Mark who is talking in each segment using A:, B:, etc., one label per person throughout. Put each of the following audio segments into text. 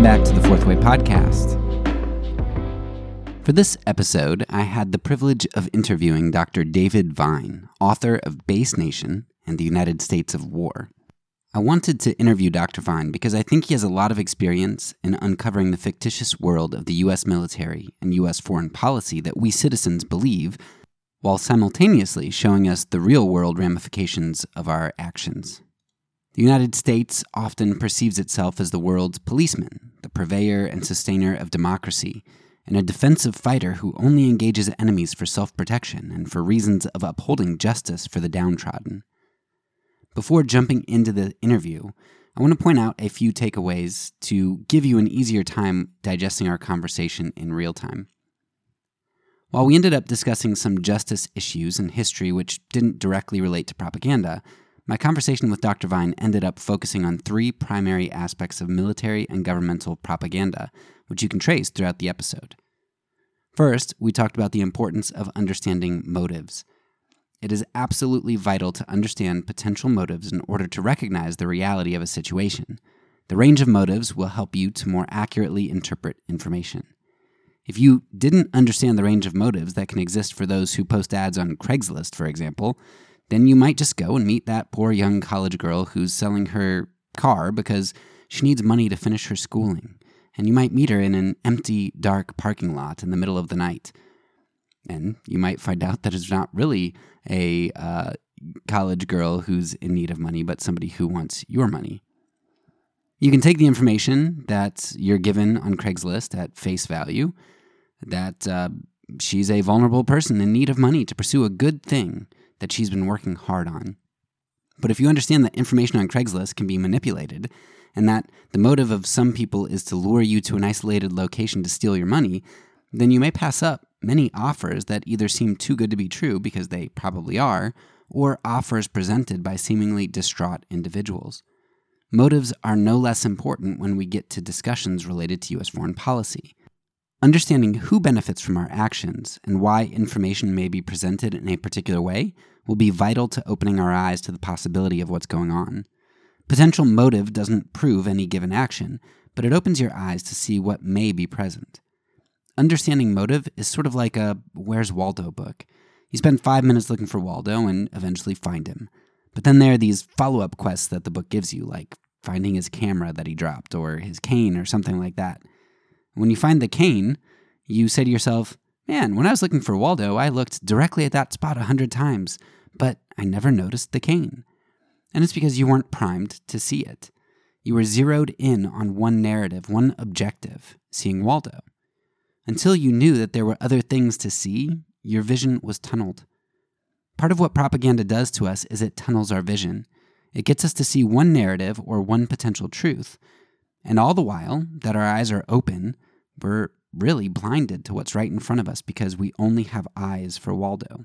A: Welcome back to the Fourth Way Podcast. For this episode, I had the privilege of interviewing Dr. David Vine, author of Base Nation and the United States of War. I wanted to interview Dr. Vine because I think he has a lot of experience in uncovering the fictitious world of the U.S. military and U.S. foreign policy that we citizens believe, while simultaneously showing us the real world ramifications of our actions. The United States often perceives itself as the world's policeman, the purveyor and sustainer of democracy, and a defensive fighter who only engages enemies for self protection and for reasons of upholding justice for the downtrodden. Before jumping into the interview, I want to point out a few takeaways to give you an easier time digesting our conversation in real time. While we ended up discussing some justice issues and history which didn't directly relate to propaganda, my conversation with Dr. Vine ended up focusing on three primary aspects of military and governmental propaganda, which you can trace throughout the episode. First, we talked about the importance of understanding motives. It is absolutely vital to understand potential motives in order to recognize the reality of a situation. The range of motives will help you to more accurately interpret information. If you didn't understand the range of motives that can exist for those who post ads on Craigslist, for example, then you might just go and meet that poor young college girl who's selling her car because she needs money to finish her schooling. And you might meet her in an empty, dark parking lot in the middle of the night. And you might find out that it's not really a uh, college girl who's in need of money, but somebody who wants your money. You can take the information that you're given on Craigslist at face value that uh, she's a vulnerable person in need of money to pursue a good thing that she's been working hard on. But if you understand that information on Craigslist can be manipulated, and that the motive of some people is to lure you to an isolated location to steal your money, then you may pass up many offers that either seem too good to be true because they probably are, or offers presented by seemingly distraught individuals. Motives are no less important when we get to discussions related to U.S. foreign policy. Understanding who benefits from our actions and why information may be presented in a particular way will be vital to opening our eyes to the possibility of what's going on. Potential motive doesn't prove any given action, but it opens your eyes to see what may be present. Understanding motive is sort of like a Where's Waldo book. You spend five minutes looking for Waldo and eventually find him. But then there are these follow up quests that the book gives you, like finding his camera that he dropped, or his cane, or something like that. When you find the cane, you say to yourself, Man, when I was looking for Waldo, I looked directly at that spot a hundred times, but I never noticed the cane. And it's because you weren't primed to see it. You were zeroed in on one narrative, one objective, seeing Waldo. Until you knew that there were other things to see, your vision was tunneled. Part of what propaganda does to us is it tunnels our vision. It gets us to see one narrative or one potential truth, and all the while that our eyes are open, we're really blinded to what's right in front of us because we only have eyes for Waldo.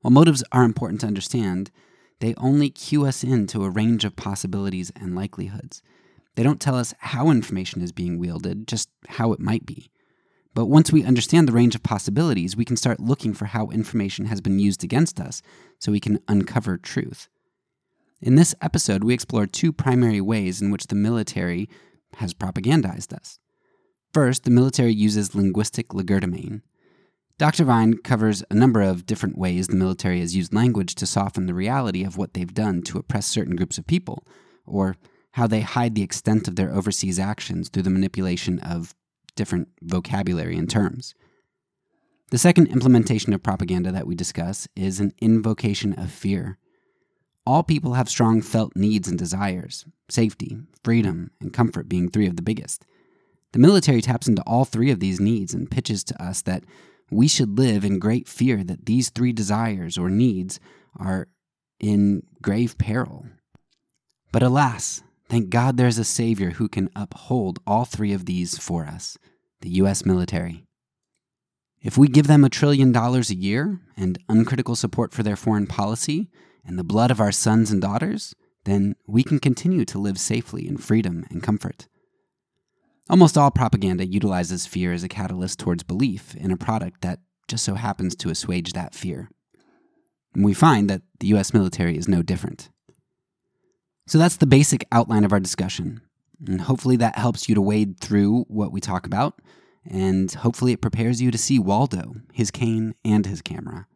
A: While motives are important to understand, they only cue us into a range of possibilities and likelihoods. They don't tell us how information is being wielded, just how it might be. But once we understand the range of possibilities, we can start looking for how information has been used against us so we can uncover truth. In this episode, we explore two primary ways in which the military has propagandized us. First, the military uses linguistic legerdemain. Dr. Vine covers a number of different ways the military has used language to soften the reality of what they've done to oppress certain groups of people, or how they hide the extent of their overseas actions through the manipulation of different vocabulary and terms. The second implementation of propaganda that we discuss is an invocation of fear. All people have strong felt needs and desires safety, freedom, and comfort being three of the biggest. The military taps into all three of these needs and pitches to us that we should live in great fear that these three desires or needs are in grave peril. But alas, Thank God there's a Savior who can uphold all three of these for us the U.S. military. If we give them a trillion dollars a year and uncritical support for their foreign policy and the blood of our sons and daughters, then we can continue to live safely in freedom and comfort. Almost all propaganda utilizes fear as a catalyst towards belief in a product that just so happens to assuage that fear. And we find that the US military is no different. So that's the basic outline of our discussion.
B: And hopefully that helps you to wade through what we talk about, and hopefully it prepares you to see Waldo, his cane, and his camera.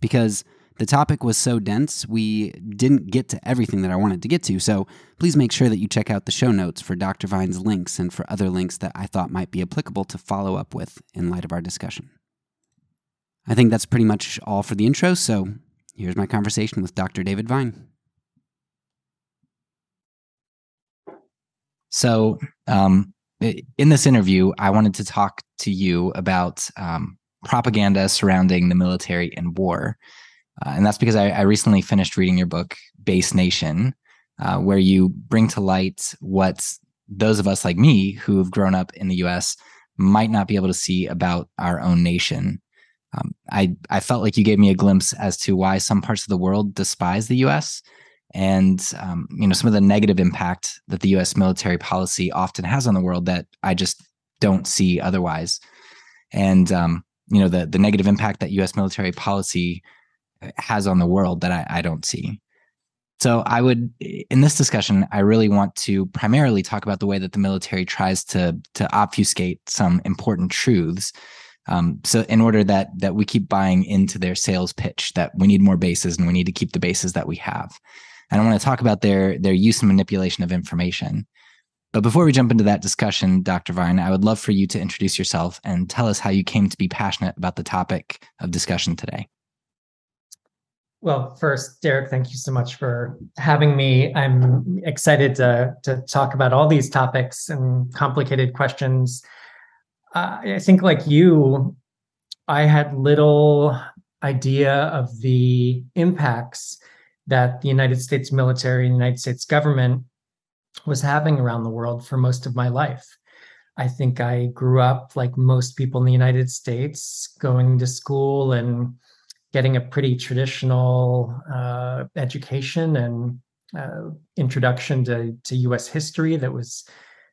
B: Because the topic was so dense, we didn't get to everything that I wanted to get to, so please make sure that you check out the show notes for Dr. Vine's links and for other links that I thought might be applicable to follow up with in light of our discussion. I think that's pretty much all for the intro, so here's my conversation with Dr. David Vine. So, um, in this interview, I wanted to talk to you about um, propaganda surrounding the military and war. Uh, and that's because I, I, recently finished reading your book, Base Nation, uh, where you bring to light what those of us like me who have grown up in the US might not be able to see about our own nation. Um, I, I felt like you gave me a glimpse as to why some parts of the world despise the US and um, you know some of the negative impact that the US military policy often has on the world that I just don't see otherwise. And um, you know the the negative impact that US military policy has on the world that I, I don't see. So I would in this discussion, I really want to primarily talk about the way that the military tries to to obfuscate some important truths. Um, so in order that that we keep buying into their sales pitch that we need more bases and we need to keep the bases that we have. And I want to talk about their their use and manipulation of information. But before we jump into that discussion, Dr. Vine, I would love for you to introduce yourself and tell us how you came to be passionate about the topic of discussion today.
C: Well, first, Derek, thank you so much for having me. I'm excited to, to talk about all these topics and complicated questions. Uh, I think, like you, I had little idea of the impacts that the United States military and the United States government was having around the world for most of my life. I think I grew up like most people in the United States, going to school and getting a pretty traditional uh, education and uh, introduction to, to US history that was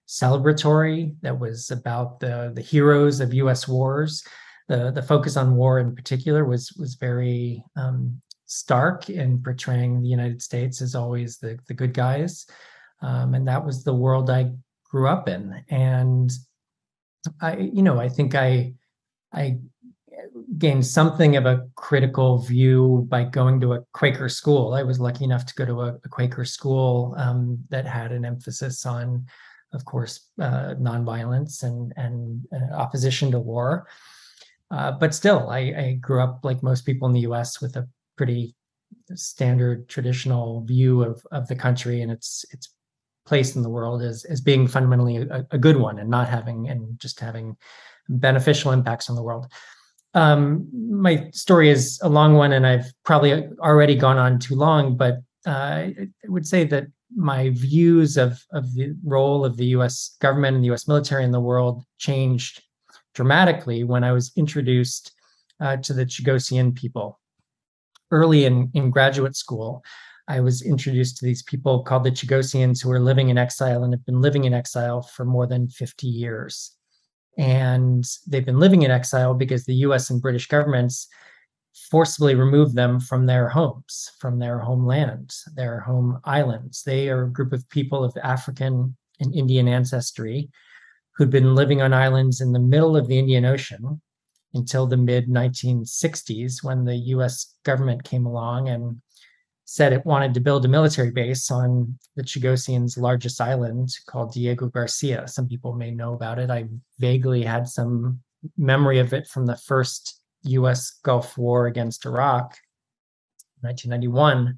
C: celebratory, that was about the, the heroes of US wars. The, the focus on war in particular was, was very um, stark in portraying the United States as always the, the good guys. Um, and that was the world I grew up in. And I, you know, I think I, I gained something of a critical view by going to a Quaker school. I was lucky enough to go to a, a Quaker school um, that had an emphasis on, of course, uh, nonviolence and and uh, opposition to war. Uh, but still, I, I, grew up like most people in the U.S. with a pretty standard traditional view of of the country and its its place in the world as as being fundamentally a, a good one and not having and just having beneficial impacts on the world. Um, my story is a long one, and I've probably already gone on too long, but uh, I would say that my views of, of the role of the US government and the US military in the world changed dramatically when I was introduced uh, to the Chagossian people. Early in, in graduate school, I was introduced to these people called the Chagossians who are living in exile and have been living in exile for more than 50 years and they've been living in exile because the US and British governments forcibly removed them from their homes, from their homeland, their home islands. They are a group of people of African and Indian ancestry who'd been living on islands in the middle of the Indian Ocean until the mid 1960s when the US government came along and said it wanted to build a military base on the Chagossians' largest island called Diego Garcia. Some people may know about it. I vaguely had some memory of it from the first US Gulf War against Iraq, 1991.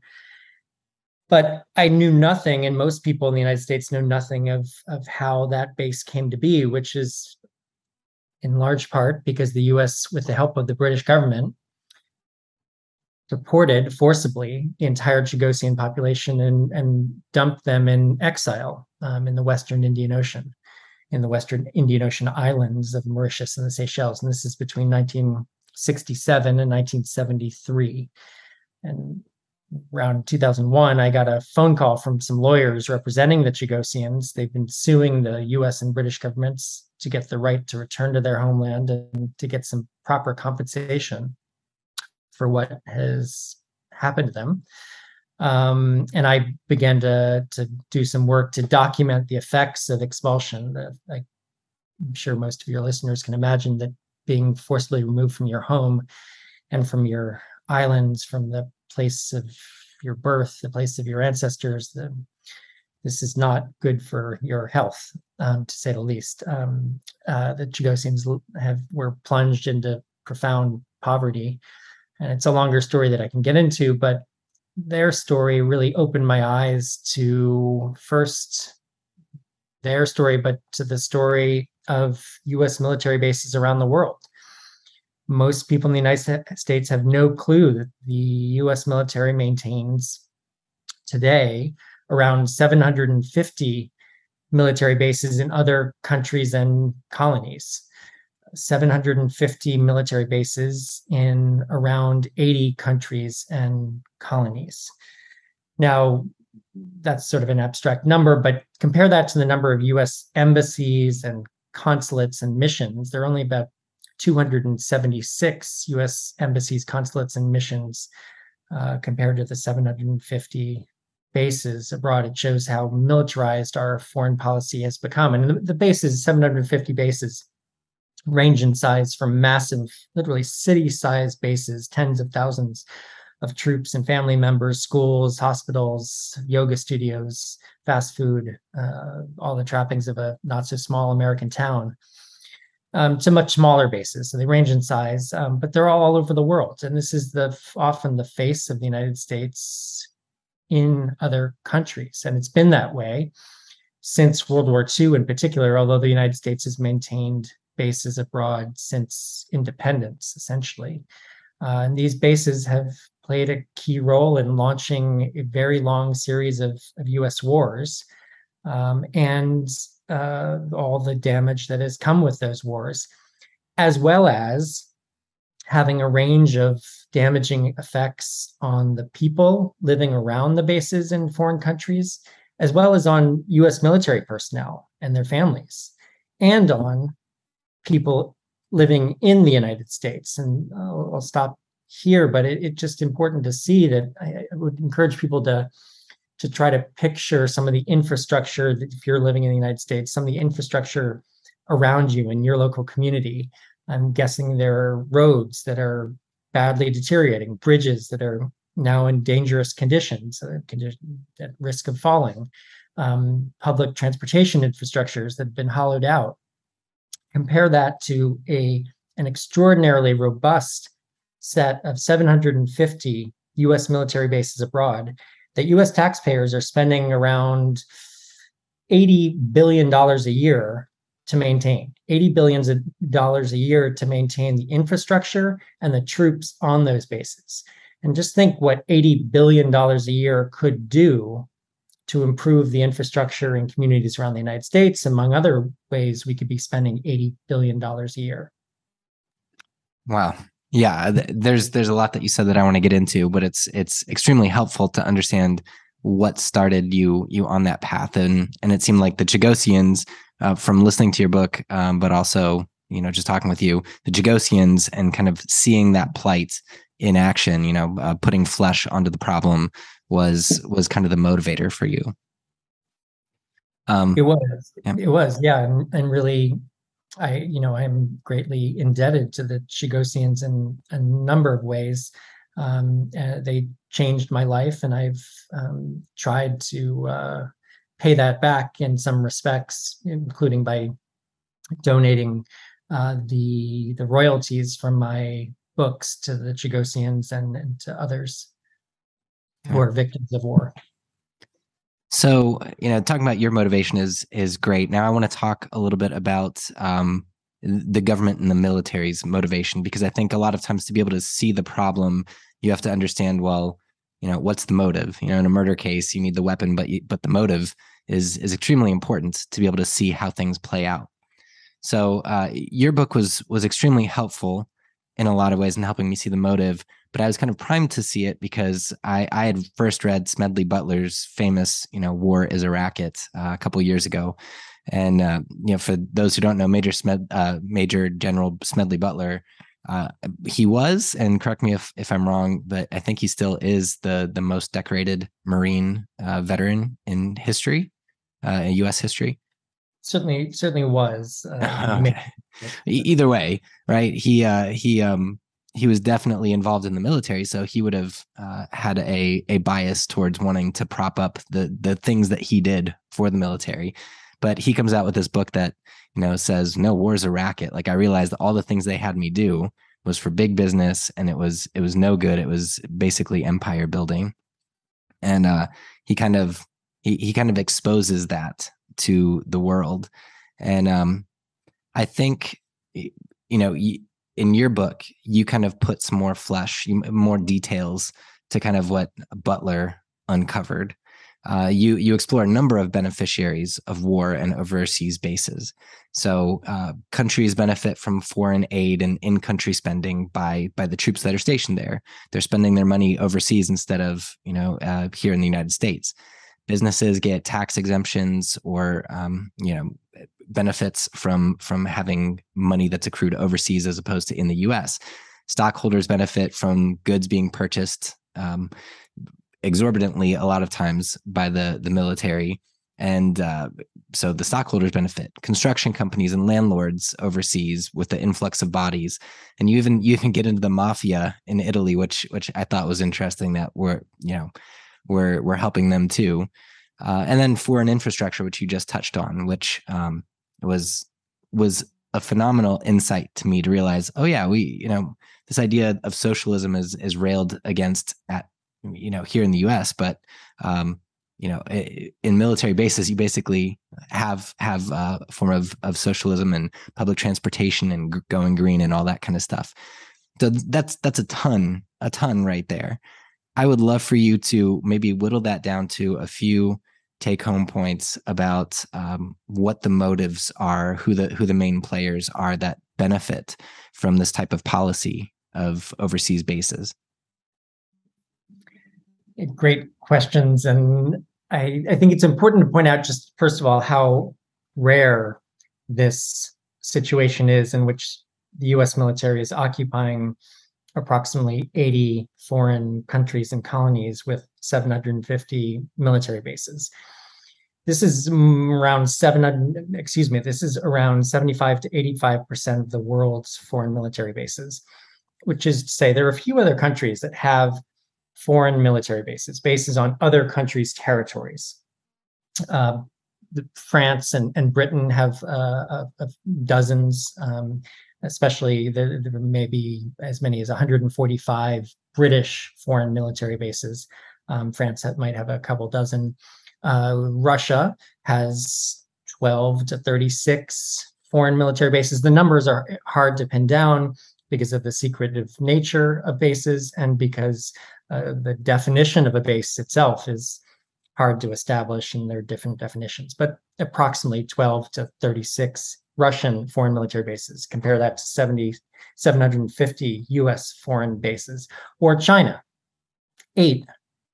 C: But I knew nothing, and most people in the United States know nothing of, of how that base came to be, which is in large part because the US, with the help of the British government, deported forcibly the entire Chagossian population and, and dumped them in exile um, in the Western Indian Ocean, in the Western Indian Ocean islands of Mauritius and the Seychelles. And this is between 1967 and 1973. And around 2001, I got a phone call from some lawyers representing the Chagossians. They've been suing the US and British governments to get the right to return to their homeland and to get some proper compensation for what has happened to them. Um, and I began to to do some work to document the effects of expulsion. I'm sure most of your listeners can imagine that being forcibly removed from your home and from your islands, from the place of your birth, the place of your ancestors, the, this is not good for your health, um, to say the least. Um, uh, the Chagossians have were plunged into profound poverty, and it's a longer story that I can get into, but their story really opened my eyes to first their story, but to the story of U.S. military bases around the world. Most people in the United States have no clue that the U.S. military maintains today around 750 military bases in other countries and colonies. 750 military bases in around 80 countries and colonies. Now, that's sort of an abstract number, but compare that to the number of US embassies and consulates and missions. There are only about 276 US embassies, consulates, and missions uh, compared to the 750 bases abroad. It shows how militarized our foreign policy has become. And the, the bases, 750 bases, range in size from massive, literally city sized bases, tens of thousands of troops and family members, schools, hospitals, yoga studios, fast food, uh, all the trappings of a not so small American town. Um, to much smaller bases, so they range in size, um, but they're all, all over the world. And this is the often the face of the United States in other countries, and it's been that way since World War II, in particular. Although the United States has maintained bases abroad since independence, essentially. Uh, and these bases have played a key role in launching a very long series of, of US wars um, and uh, all the damage that has come with those wars, as well as having a range of damaging effects on the people living around the bases in foreign countries, as well as on US military personnel and their families, and on people living in the United States. And I'll, I'll stop here, but it's just important to see that I, I, would encourage people to to try to picture some of the infrastructure that if you're living in the United States, some of the infrastructure around you in your local community. I'm guessing there are roads that are badly deteriorating, bridges that are now in dangerous conditions, uh, at risk of falling, um, public transportation infrastructures that have been hollowed out, compare that to a an extraordinarily robust set of 750 US military bases abroad that US taxpayers are spending around 80 billion dollars a year to maintain 80 billions of dollars a year to maintain the infrastructure and the troops on those bases. And just think what 80 billion dollars a year could do to improve the infrastructure in communities around the United States. Among other ways, we could be spending $80 billion a year.
B: Wow. Yeah, there's there's a lot that you said that I want to get into, but it's it's extremely helpful to understand what started you you on that path, and and it seemed like the Chagossians, uh, from listening to your book, um, but also you know just talking with you, the Chagossians, and kind of seeing that plight in action, you know, uh, putting flesh onto the problem was was kind of the motivator for you.
C: Um, it was, yeah. it was, yeah, and, and really, I you know I'm greatly indebted to the Chagossians in a number of ways. Um, they changed my life, and I've um, tried to uh, pay that back in some respects, including by donating uh, the the royalties from my books to the Chagossians and, and to others who are victims of war.
B: So, you know, talking about your motivation is is great. Now, I want to talk a little bit about um, the government and the military's motivation because I think a lot of times to be able to see the problem, you have to understand well, you know, what's the motive? You know, in a murder case, you need the weapon, but you, but the motive is is extremely important to be able to see how things play out. So, uh, your book was was extremely helpful in a lot of ways in helping me see the motive but I was kind of primed to see it because I, I had first read Smedley Butler's famous, you know, War is a Racket uh, a couple years ago. And, uh, you know, for those who don't know, Major Smed, uh, Major General Smedley Butler Uh, he was, and correct me if, if I'm wrong, but I think he still is the the most decorated Marine uh, veteran in history, uh, in U.S. history.
C: Certainly, certainly was.
B: Uh, okay. Either way, right? He uh, he um, he was definitely involved in the military, so he would have uh, had a a bias towards wanting to prop up the the things that he did for the military. But he comes out with this book that you know says no war's a racket. Like I realized that all the things they had me do was for big business, and it was it was no good. It was basically empire building, and uh, he kind of he he kind of exposes that to the world, and um, I think you know in your book, you kind of put some more flesh, more details to kind of what Butler uncovered. Uh, you you explore a number of beneficiaries of war and overseas bases. So uh, countries benefit from foreign aid and in-country spending by by the troops that are stationed there. They're spending their money overseas instead of you know uh, here in the United States. Businesses get tax exemptions or um, you know benefits from from having money that's accrued overseas as opposed to in the U.S. Stockholders benefit from goods being purchased um, exorbitantly a lot of times by the the military, and uh, so the stockholders benefit. Construction companies and landlords overseas with the influx of bodies, and you even you even get into the mafia in Italy, which which I thought was interesting that we're you know we're we're helping them too. Uh, and then for an infrastructure, which you just touched on, which um, was was a phenomenal insight to me to realize, oh yeah, we you know this idea of socialism is is railed against at you know here in the U.S., but um, you know in military bases you basically have have a form of of socialism and public transportation and going green and all that kind of stuff. So that's that's a ton a ton right there. I would love for you to maybe whittle that down to a few take home points about um, what the motives are, who the who the main players are that benefit from this type of policy of overseas bases.
C: Great questions, and I, I think it's important to point out just first of all how rare this situation is in which the U.S. military is occupying approximately 80 foreign countries and colonies with 750 military bases. This is around 700, excuse me, this is around 75 to 85% of the world's foreign military bases, which is to say there are a few other countries that have foreign military bases, bases on other countries' territories. Uh, France and, and Britain have uh, dozens. Um, especially there, there may be as many as 145 British foreign military bases. Um, France might have a couple dozen. Uh, Russia has 12 to 36 foreign military bases. The numbers are hard to pin down because of the secretive nature of bases and because uh, the definition of a base itself is hard to establish there are different definitions, but approximately 12 to 36 Russian foreign military bases. Compare that to 70, 750 US foreign bases, or China, eight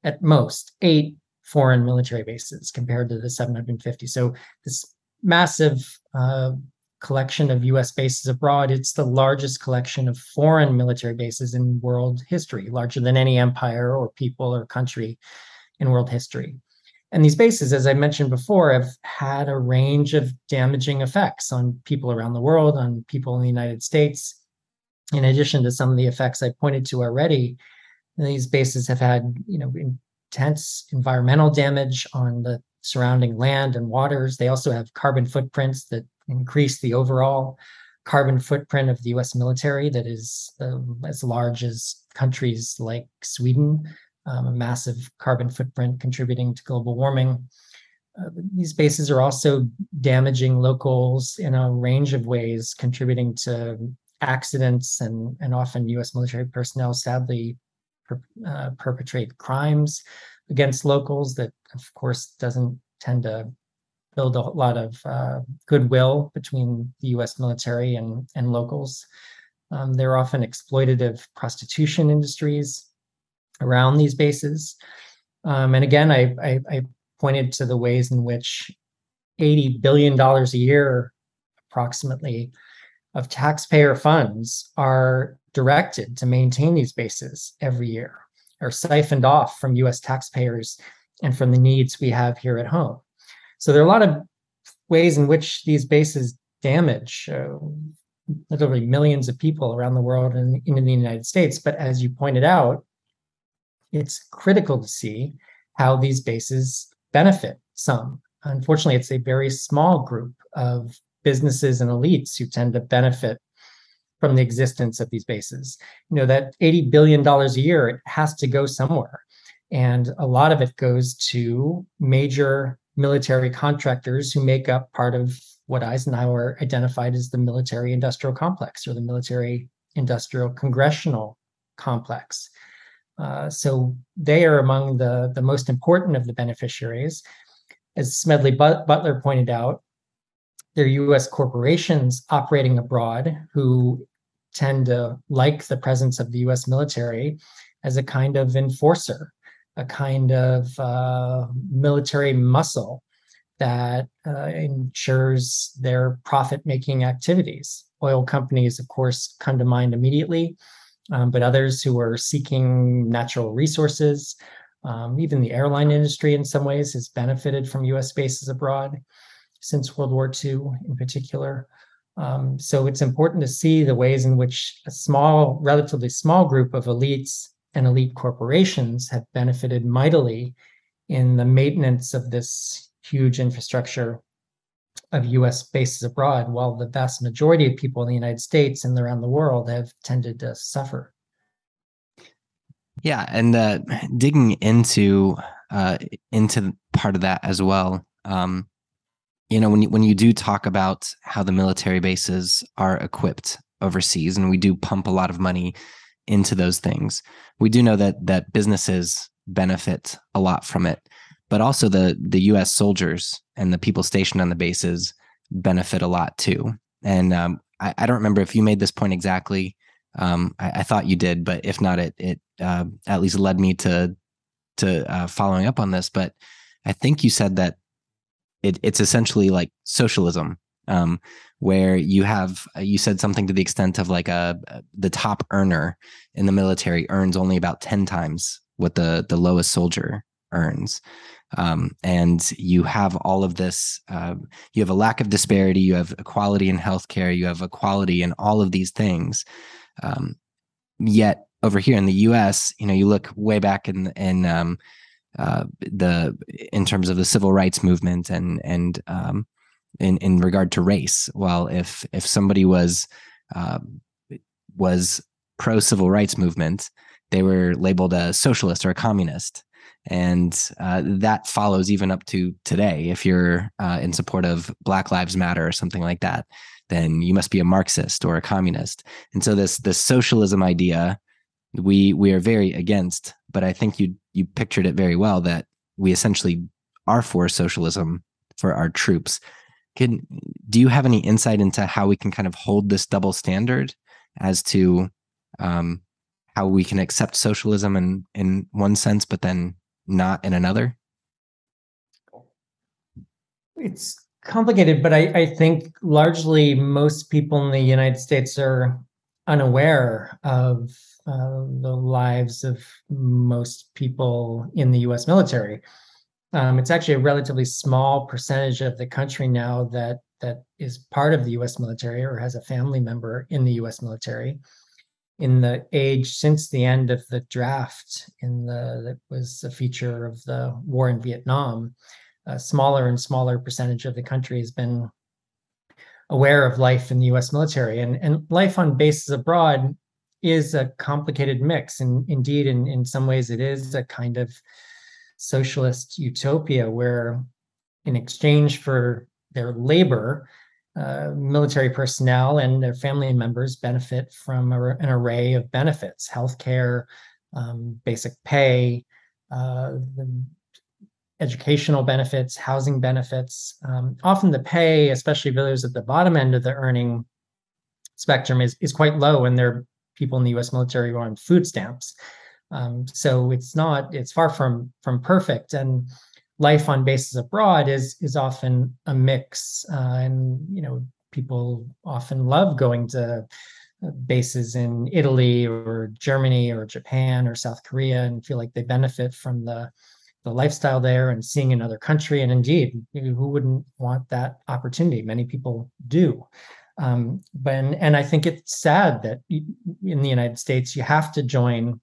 C: at most, eight foreign military bases compared to the 750. So this massive uh, collection of US bases abroad, it's the largest collection of foreign military bases in world history, larger than any empire or people or country in world history. And these bases, as I mentioned before, have had a range of damaging effects on people around the world, on people in the United States. In addition to some of the effects I pointed to already, these bases have had, you know, intense environmental damage on the surrounding land and waters. They also have carbon footprints that increase the overall carbon footprint of the US military that is uh, as large as countries like Sweden um, a massive carbon footprint contributing to global warming. Uh, these bases are also damaging locals in a range of ways, contributing to accidents and, and often US military personnel sadly per, uh, perpetrate crimes against locals that of course doesn't tend to build a lot of uh, goodwill between the US military and, and locals. Um, they're often exploitative prostitution industries around these bases. Um, and again, I, I, I, pointed to the ways in which $80 billion a year, approximately, of taxpayer funds are directed to maintain these bases every year, are siphoned off from US taxpayers and from the needs we have here at home. So there are a lot of ways in which these bases damage uh, literally millions of people around the world and in the United States. But as you pointed out, it's critical to see how these bases benefit some. Unfortunately, it's a very small group of businesses and elites who tend to benefit from the existence of these bases. You know, that $80 billion a year it has to go somewhere. And a lot of it goes to major military contractors who make up part of what Eisenhower identified as the military industrial complex or the military industrial congressional complex. Uh, so they are among the, the most important of the beneficiaries. As Smedley Butler pointed out, they're US corporations operating abroad who tend to like the presence of the US military as a kind of enforcer, a kind of uh, military muscle that uh, ensures their profit making activities. Oil companies, of course, come to mind immediately, um, but others who are seeking natural resources, um, even the airline industry in some ways has benefited from US bases abroad since World War II in particular. Um, so it's important to see the ways in which a small, relatively small group of elites and elite corporations have benefited mightily in the maintenance of this huge infrastructure of US bases abroad, while the vast majority of people in the United States and around the world have tended to suffer.
B: Yeah, and uh, digging into uh, into part of that as well. Um, you know, when you, when you do talk about how the military bases are equipped overseas, and we do pump a lot of money into those things, we do know that that businesses benefit a lot from it but also the the U.S. soldiers and the people stationed on the bases benefit a lot too. And um, I, I, don't remember if you made this point exactly. Um, I, I, thought you did, but if not, it it uh, at least led me to to uh, following up on this. But I think you said that it, it's essentially like socialism, um, where you have uh, you said something to the extent of like a the top earner in the military earns only about ten times what the the lowest soldier earns um, and you have all of this uh, you have a lack of disparity you have equality in healthcare you have equality in all of these things. Um, yet over here in the us you know you look way back in in um, uh, the in terms of the civil rights movement and and um, in in regard to race. Well if if somebody was uh, was pro civil rights movement they were labeled a socialist or a communist and uh, that follows even up to today. If you're uh, in support of black lives matter or something like that then you must be a marxist or a communist. And so this this socialism idea we we are very against but i think you you pictured it very well that we essentially are for socialism for our troops. Can do you have any insight into how we can kind of hold this double standard as to um, how we can accept socialism in in one sense but then not in another?
C: It's complicated, but I, I think largely most people in the United States are unaware of uh, the lives of most people in the US military. Um, it's actually a relatively small percentage of the country now that that is part of the US military or has a family member in the US military in the age since the end of the draft in the that was a feature of the war in Vietnam, a smaller and smaller percentage of the country has been aware of life in the US military. And, and life on bases abroad is a complicated mix. And indeed, in, in some ways, it is a kind of socialist utopia where, in exchange for their labor, uh, military personnel and their family members benefit from a, an array of benefits healthcare, um, basic pay, uh, educational benefits, housing benefits. Um, often the pay, especially for those at the bottom end of the earning spectrum, is, is quite low, and there are people in the US military who are on food stamps. Um, so it's not, it's far from from perfect. And life on bases abroad is is often a mix, uh, and you know people often love going to uh, bases in Italy or Germany or Japan or South Korea and feel like they benefit from the the lifestyle there and seeing another country. And indeed, who wouldn't want that opportunity? Many people do. Um, but and, and I think it's sad that in the United States you have to join,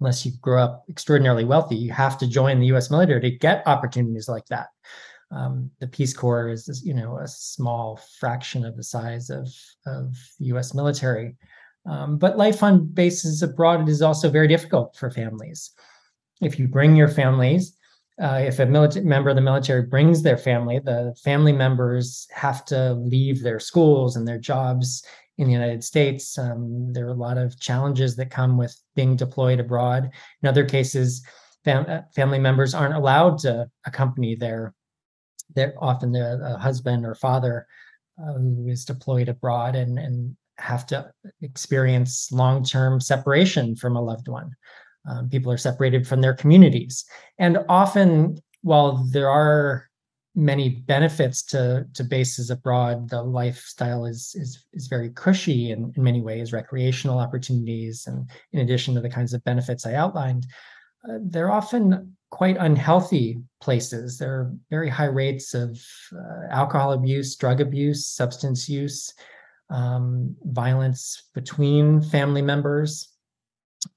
C: unless you grow up extraordinarily wealthy, you have to join the U.S. military to get opportunities like that. Um, the Peace Corps is, you know, a small fraction of the size of of the U.S. military. Um, but life on bases abroad is also very difficult for families if you bring your families, uh, if a military member of the military brings their family, the family members have to leave their schools and their jobs in the United States. Um, there are a lot of challenges that come with being deployed abroad. In other cases, fam- uh, family members aren't allowed to accompany their, their often the husband or father uh, who is deployed abroad and, and have to experience long-term separation from a loved one. Um, people are separated from their communities. And often, while there are many benefits to, to bases abroad, the lifestyle is, is, is very cushy in, in many ways, recreational opportunities, and in addition to the kinds of benefits I outlined. Uh, they're often quite unhealthy places. There are very high rates of uh, alcohol abuse, drug abuse, substance use, um, violence between family members.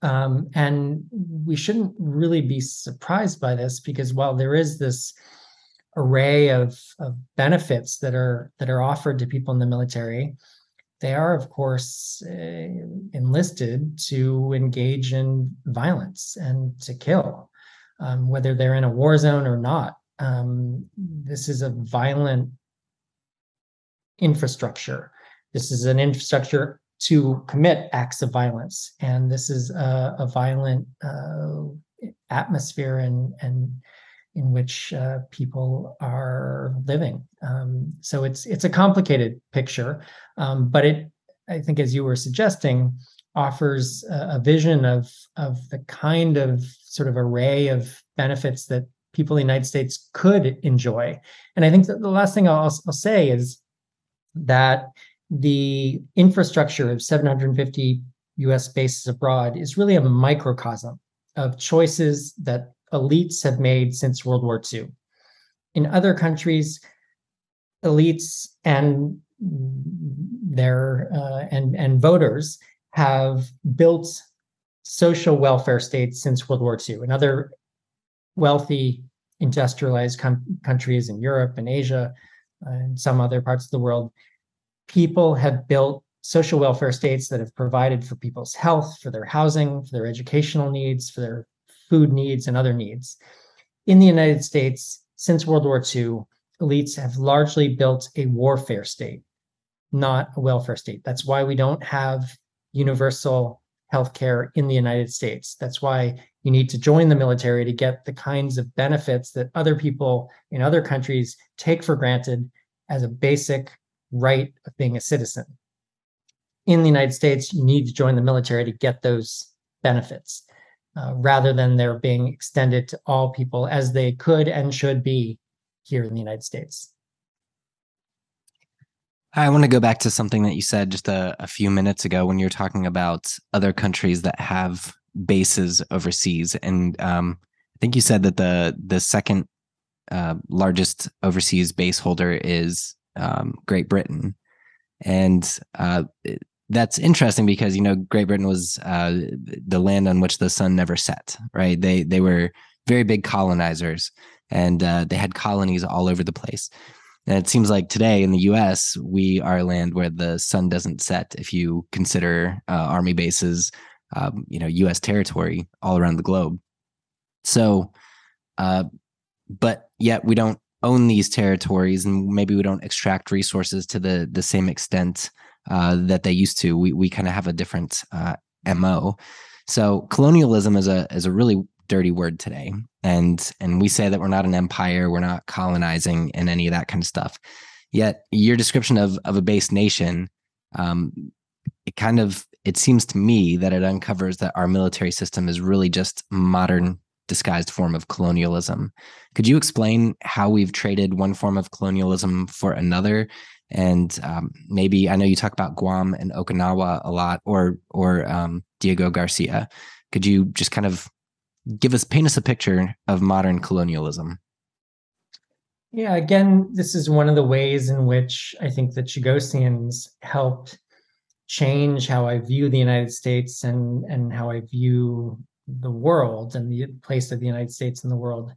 C: Um, and we shouldn't really be surprised by this because while there is this array of, of benefits that are that are offered to people in the military, they are of course uh, enlisted to engage in violence and to kill, um, whether they're in a war zone or not. Um, this is a violent infrastructure. This is an infrastructure to commit acts of violence. And this is a, a violent uh, atmosphere and and in which uh, people are living. Um, so it's it's a complicated picture, um, but it I think as you were suggesting offers a, a, vision of of the kind of sort of array of benefits that people in the United States could enjoy. And I think that the last thing I'll, I'll say is that the infrastructure of 750 US bases abroad is really a microcosm of choices that elites have made since World War II. In other countries, elites and their uh, and and voters have built social welfare states since World War II. In other wealthy industrialized com- countries in Europe and Asia uh, and some other parts of the world, people have built social welfare states that have provided for people's health, for their housing, for their educational needs, for their food needs, and other needs. In the United States, since World War II, elites have largely built a warfare state, not a welfare state. That's why we don't have universal health care in the United States. That's why you need to join the military to get the kinds of benefits that other people in other countries take for granted as a basic right of being a citizen. In the United States, you need to join the military to get those benefits uh, rather than they're being extended to all people as they could and should be here in the United States.
B: I want to go back to something that you said just a, a few minutes ago when you're talking about other countries that have bases overseas, and um, I think you said that the the second uh, largest overseas base holder is um, Great Britain, and uh, that's interesting because you know Great Britain was uh, the land on which the sun never set. Right? They they were very big colonizers, and uh, they had colonies all over the place. And it seems like today in the U.S. we are a land where the sun doesn't set. If you consider uh, army bases, um, you know, U.S. territory all around the globe. So, uh, but yet we don't own these territories and maybe we don't extract resources to the the same extent uh, that they used to. We we kind of have a different uh, mo. So colonialism is a is a really dirty word today, and and we say that we're not an empire, we're not colonizing, and any of that kind of stuff. Yet your description of of a base nation, um, it kind of it seems to me that it uncovers that our military system is really just modern disguised form of colonialism. Could you explain how we've traded one form of colonialism for another And um, maybe I know you talk about Guam and Okinawa a lot, or or um, Diego Garcia. Could you just kind of give us paint us a picture of modern colonialism?
C: Yeah, again, this is one of the ways in which I think the Chagossians helped change how I view the United States and and how I view the world and the place of the United States in the world.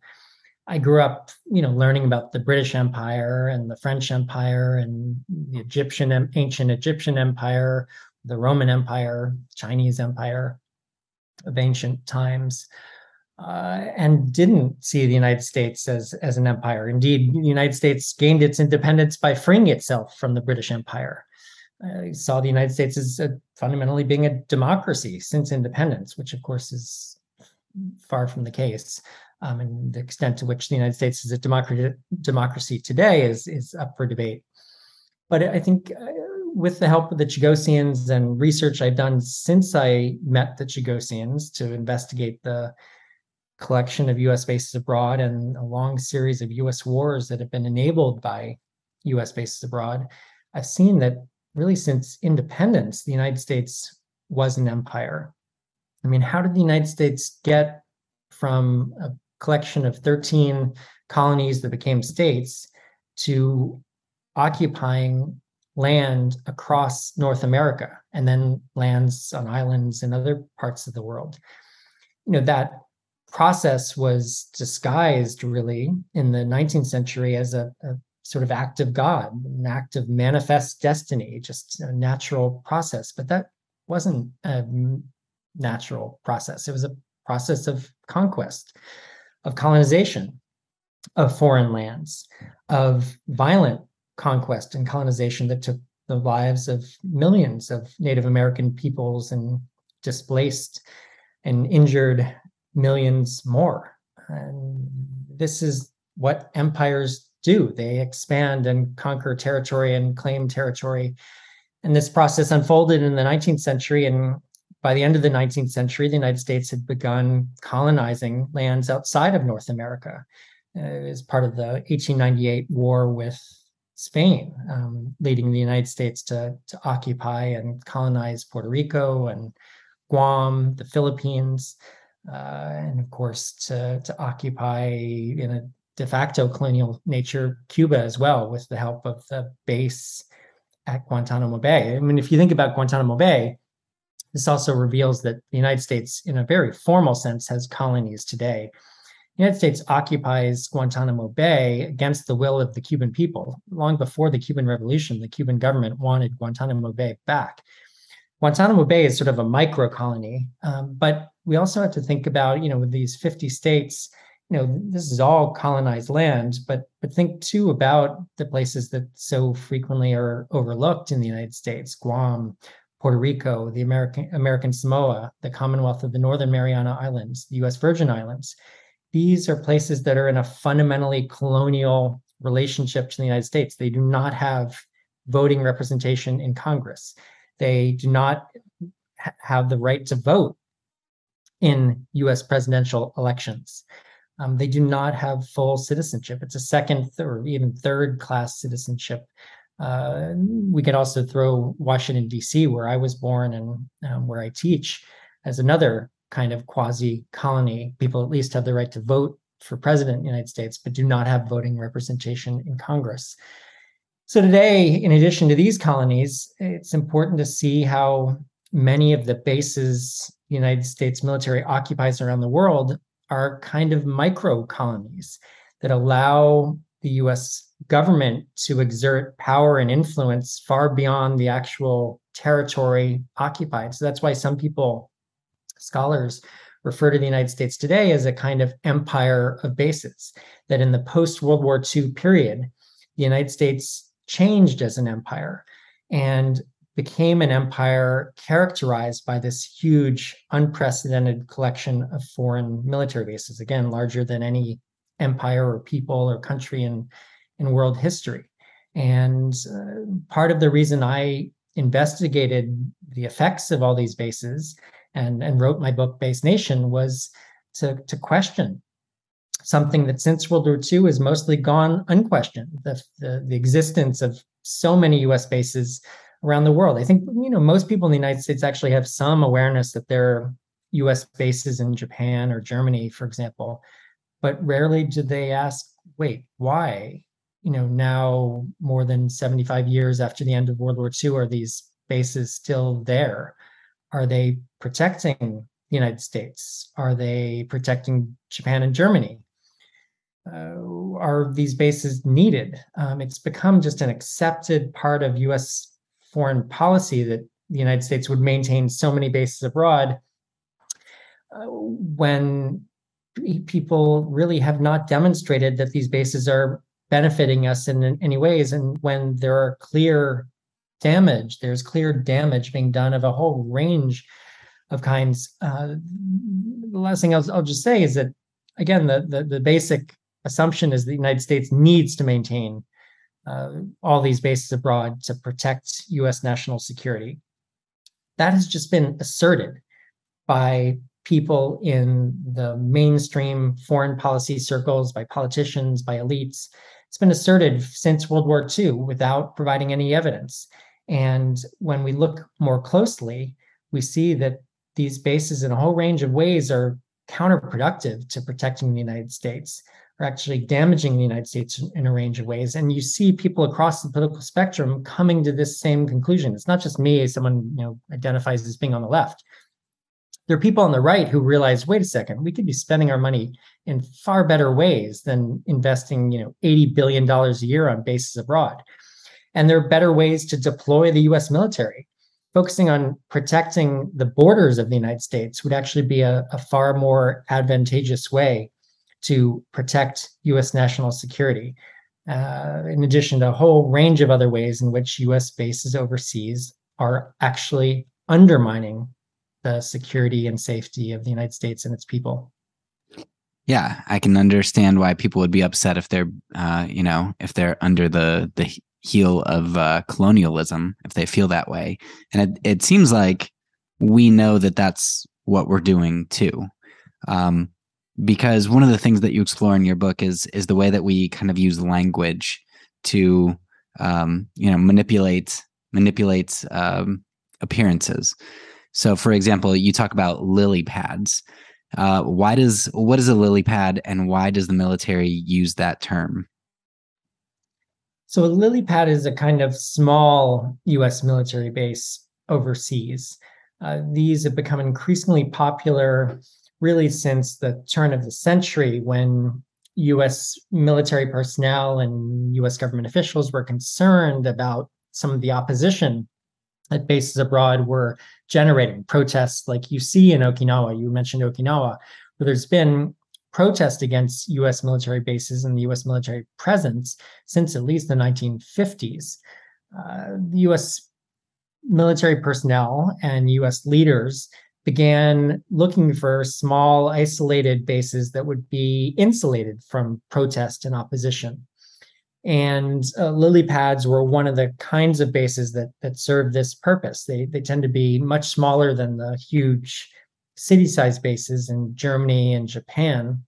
C: I grew up, you know, learning about the British Empire and the French Empire and the Egyptian ancient Egyptian Empire, the Roman Empire, Chinese Empire of ancient times uh, and didn't see the United States as as an empire. Indeed, the United States gained its independence by freeing itself from the British Empire. I saw the United States as a, fundamentally being a democracy since independence, which of course is far from the case. Um, and the extent to which the United States is a democracy democracy today is is up for debate. But I think uh, with the help of the Chagossians and research I've done since I met the Chagossians to investigate the collection of US bases abroad and a long series of US wars that have been enabled by US bases abroad, I've seen that really since independence, the United States was an empire. I mean, how did the United States get from a collection of 13 colonies that became states to occupying land across North America and then lands on islands in other parts of the world? You know, that process was disguised really in the 19th century as a, a sort of act of God, an act of manifest destiny, just a natural process. But that wasn't a natural process. It was a process of conquest, of colonization of foreign lands, of violent conquest and colonization that took the lives of millions of Native American peoples and displaced and injured millions more. And this is what empires do they expand and conquer territory and claim territory. And this process unfolded in the 19th century. And by the end of the 19th century, the United States had begun colonizing lands outside of North America uh, as part of the 1898 war with Spain, um, leading the United States to, to occupy and colonize Puerto Rico and Guam, the Philippines uh, and of course to to occupy in a de facto colonial nature Cuba as well with the help of the base at Guantanamo Bay. I mean, if you think about Guantanamo Bay, this also reveals that the United States, in a very formal sense, has colonies today. The United States occupies Guantanamo Bay against the will of the Cuban people. Long before the Cuban Revolution, the Cuban government wanted Guantanamo Bay back. Guantanamo Bay is sort of a micro colony, um, but we also have to think about, you know, with these 50 states, you know, this is all colonized land, but but think too about the places that so frequently are overlooked in the United States: Guam, Puerto Rico, the American American Samoa, the Commonwealth of the Northern Mariana Islands, the U.S. Virgin Islands. These are places that are in a fundamentally colonial relationship to the United States. They do not have voting representation in Congress. They do not ha- have the right to vote in US presidential elections. Um, they do not have full citizenship. It's a second or even third class citizenship. Uh, we could also throw Washington, D.C., where I was born and um, where I teach, as another kind of quasi colony. People at least have the right to vote for president in the United States, but do not have voting representation in Congress. So today, in addition to these colonies, it's important to see how many of the bases the United States military occupies around the world are kind of micro colonies that allow the US government to exert power and influence far beyond the actual territory occupied. So that's why some people, scholars, refer to the United States today as a kind of empire of bases. That in the post World War II period, the United States changed as an empire and became an empire characterized by this huge, unprecedented collection of foreign military bases, again, larger than any empire or people or country in, in world history. And uh, part of the reason I investigated the effects of all these bases and, and wrote my book, Base Nation, was to, to question something that since World War II has mostly gone unquestioned the, the, the existence of so many US bases around the world. I think you know most people in the United States actually have some awareness that there are US bases in Japan or Germany, for example, but rarely do they ask, wait, why? You know, now more than 75 years after the end of World War II, are these bases still there? Are they protecting the United States? Are they protecting Japan and Germany? Uh, are these bases needed? Um, it's become just an accepted part of US foreign policy that the United States would maintain so many bases abroad uh, when people really have not demonstrated that these bases are benefiting us in, any ways. And when there are clear damage there's clear damage being done of a whole range of kinds. Uh, the last thing I'll, I'll just say is that again the, the, the basic assumption is the united states needs to maintain uh, all these bases abroad to protect us national security. That has just been asserted by people in the mainstream foreign policy circles, by politicians, by elites. It's been asserted since World War II without providing any evidence. And when we look more closely, we see that these bases, in a whole range of ways, are counterproductive to protecting the United States, are actually damaging the United States in a range of ways. And you see people across the political spectrum coming to this same conclusion. It's not just me, someone you know identifies as being on the left there are people on the right who realize, wait a second, we could be spending our money in far better ways than investing, you know, $80 billion a year on bases abroad. And there are better ways to deploy the US military. Focusing on protecting the borders of the United States would actually be a, a far more advantageous way to protect US national security. Uh, in addition to a whole range of other ways in which US bases overseas are actually undermining the security and safety of the United States and its people.
B: Yeah, I can understand why people would be upset if they're, uh, you know, if they're under the the heel of uh, colonialism, if they feel that way. And it, it seems like we know that that's what we're doing too. Um, because one of the things that you explore in your book is is the way that we kind of use language to, um, you know, manipulate manipulate um, appearances. So, for example, you talk about lily pads. Uh, why does what is a lily pad, and why does the military use that term?
C: So, a lily pad is a kind of small U.S. military base overseas. Uh, these have become increasingly popular, really since the turn of the century, when U.S. military personnel and U.S. government officials were concerned about some of the opposition that bases abroad were generating protests like you see in Okinawa. You mentioned Okinawa, where there's been protest against US military bases and the US military presence since at least the 1950s. Uh, the US military personnel and US leaders began looking for small, isolated bases that would be insulated from protest and opposition. And uh, lily pads were one of the kinds of bases that that serve this purpose. They they tend to be much smaller than the huge city-sized bases in Germany and Japan.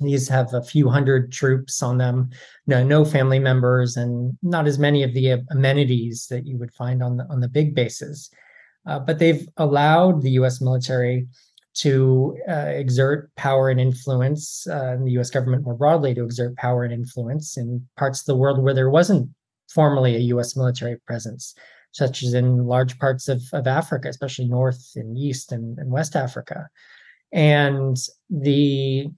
C: These have a few hundred troops on them, no, no family members, and not as many of the amenities that you would find on the on the big bases. Uh, but they've allowed the U.S. military to uh, exert power and influence, uh, the US government more broadly to exert power and influence in parts of the world where there wasn't formally a US military presence, such as in large parts of, of Africa, especially North and East and, and West Africa. And the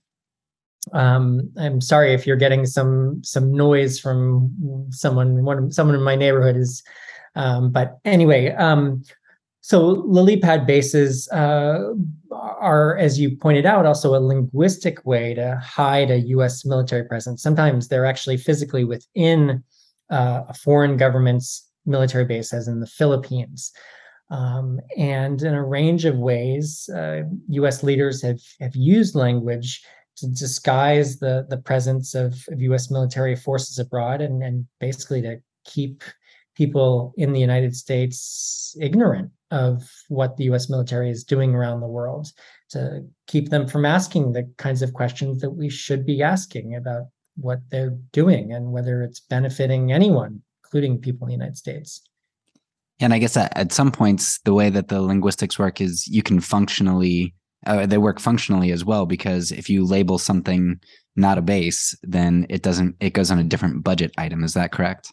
C: um, I'm sorry if you're getting some some noise from someone one someone in my neighborhood is um, but anyway, um, so lily pad bases uh, are, as you pointed out, also a linguistic way to hide a U.S. military presence. Sometimes they're actually physically within uh, a foreign government's military base, as in the Philippines. Um, and in a range of ways, uh, U.S. leaders have have used language to disguise the the presence of, of U.S. military forces abroad, and and basically to keep people in the United States ignorant of what the US military is doing around the world to keep them from asking the kinds of questions that we should be asking about what they're doing and whether it's benefiting anyone, including people in the United States.
A: And I guess at, some points, the way that the linguistics work is you can functionally, uh, they work functionally as well, because if you label something not a base, then it doesn't, it goes on a different budget item. Is that correct?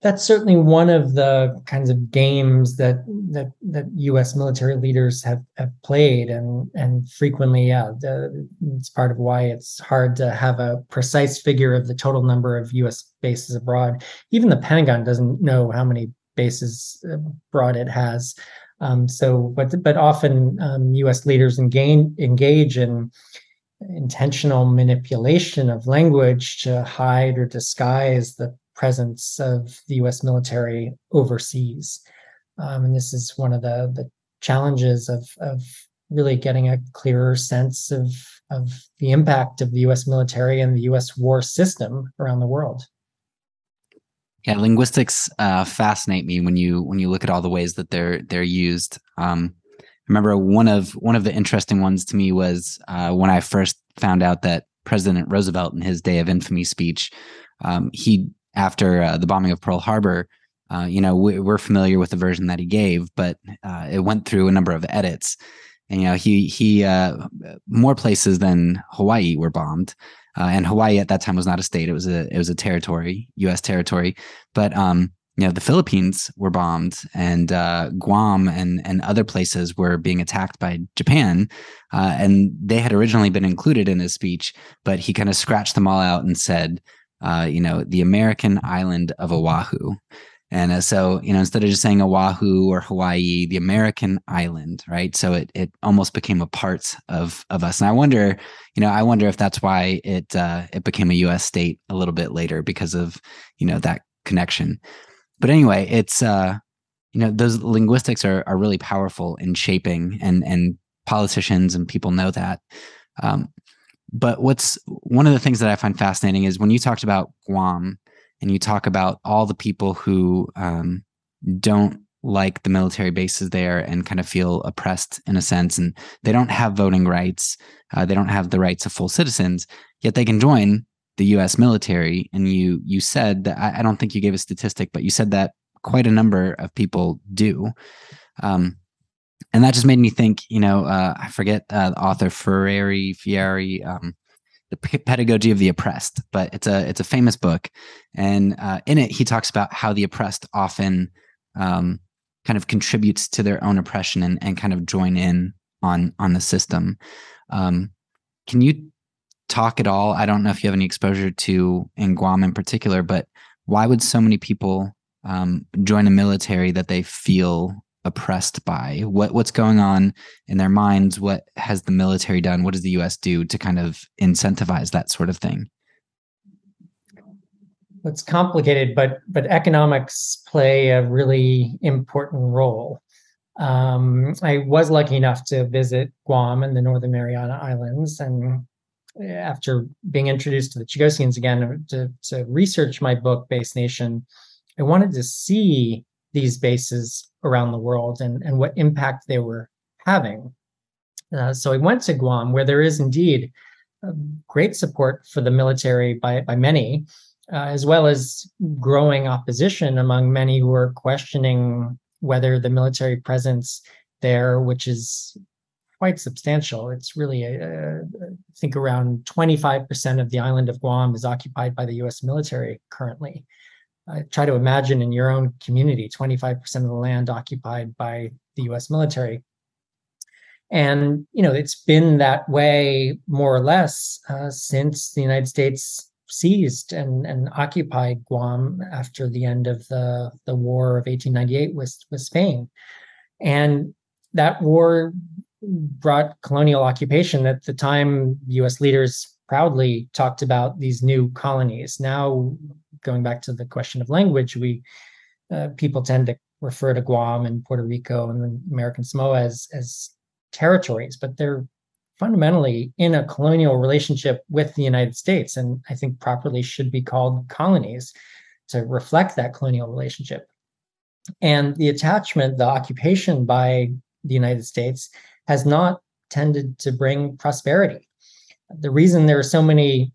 C: That's certainly one of the kinds of games that that that U.S. military leaders have, have played, and and frequently, yeah, the, it's part of why it's hard to have a precise figure of the total number of U.S. bases abroad. Even the Pentagon doesn't know how many bases abroad it has. Um, so, but but often um, U.S. leaders engage engage in intentional manipulation of language to hide or disguise the presence of the U.S. military overseas. Um, and this is one of the, the challenges of, of really getting a clearer sense of, of the impact of the U.S. military and the U.S. war system around the world.
A: Yeah, linguistics uh, fascinate me when you when you look at all the ways that they're they're used. Um, I remember one of one of the interesting ones to me was uh, when I first found out that President Roosevelt, in his Day of Infamy speech, um, he after uh, the bombing of Pearl Harbor, uh, you know, we, are familiar with the version that he gave, but uh, it went through a number of edits. And you know, he he uh, more places than Hawaii were bombed, uh, and Hawaii at that time was not a state; it was a it was a territory, U.S. territory. But um, you know, the Philippines were bombed, and uh, Guam and and other places were being attacked by Japan, and they had originally been included in his speech, but he kind of scratched them all out and said uh, you know, the American island of Oahu. And uh, so, you know, instead of just saying Oahu or Hawaii, the American island, right? So it it almost became a part of of us. And I wonder, you know, I wonder if that's why it uh, it became a U.S. state a little bit later because of you know that connection. But anyway, it's uh, you know, those linguistics are are really powerful in shaping, and and politicians and people know that. Um, but what's one of the things that I find fascinating is when you talked about Guam and you talk about all the people who um, don't like the military bases there and kind of feel oppressed in a sense, and they don't have voting rights, uh, they don't have the rights of full citizens, yet they can join the U.S. military. And you you said that I, I don't think you gave a statistic, but you said that quite a number of people do. Um, and that just made me think. You know, uh, I forget uh, the author Ferrari Fieri, um, the Pedagogy of the Oppressed, but it's a it's a famous book, and uh, in it he talks about how the oppressed often um, kind of contributes to their own oppression and, and kind of join in on on the system. Um, can you talk at all? I don't know if you have any exposure to in Guam in particular, but why would so many people um, join a military that they feel oppressed by? What what's going on in their minds? What has the military done? What does the U.S. do to kind of incentivize that sort of thing?
C: It's complicated, but but economics play a really important role. Um, I was lucky enough to visit Guam and the Northern Mariana Islands, and after being introduced to the Chagossians again to, to research my book, Base Nation, I wanted to see these bases around the world and, and what impact they were having. Uh, so I went to Guam, where there is indeed great support for the military by, by many, uh, as well as growing opposition among many who are questioning whether the military presence there, which is quite substantial. It's really, a, a, I think, around 25% of the island of Guam is occupied by the US military currently uh, try to imagine in your own community 25% of the land occupied by the US military. And, you know, it's been that way more or less uh, since the United States seized and, and occupied Guam after the end of the, the War of 1898 with, with Spain. And that war brought colonial occupation. At the time, US leaders proudly talked about these new colonies. Now going back to the question of language, we uh, people tend to refer to Guam and Puerto Rico and American Samoa as as territories, but they're fundamentally in a colonial relationship with the United States, and I think properly should be called colonies to reflect that colonial relationship. And the attachment, the occupation by the United States has not tended to bring prosperity. The reason there are so many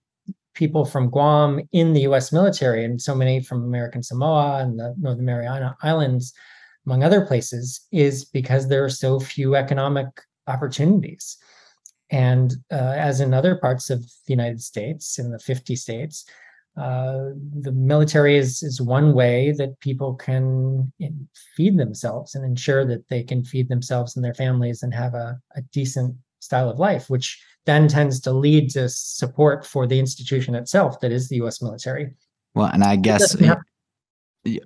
C: people from Guam in the US military and so many from American Samoa and the Northern Mariana Islands, among other places, is because there are so few economic opportunities. And uh, as in other parts of the United States, in the 50 states, uh, the military is, is one way that people can feed themselves and ensure that they can feed themselves and their families and have a, a decent style of life, which then tends to lead to support for the institution itself that is the US military.
B: Well, and I guess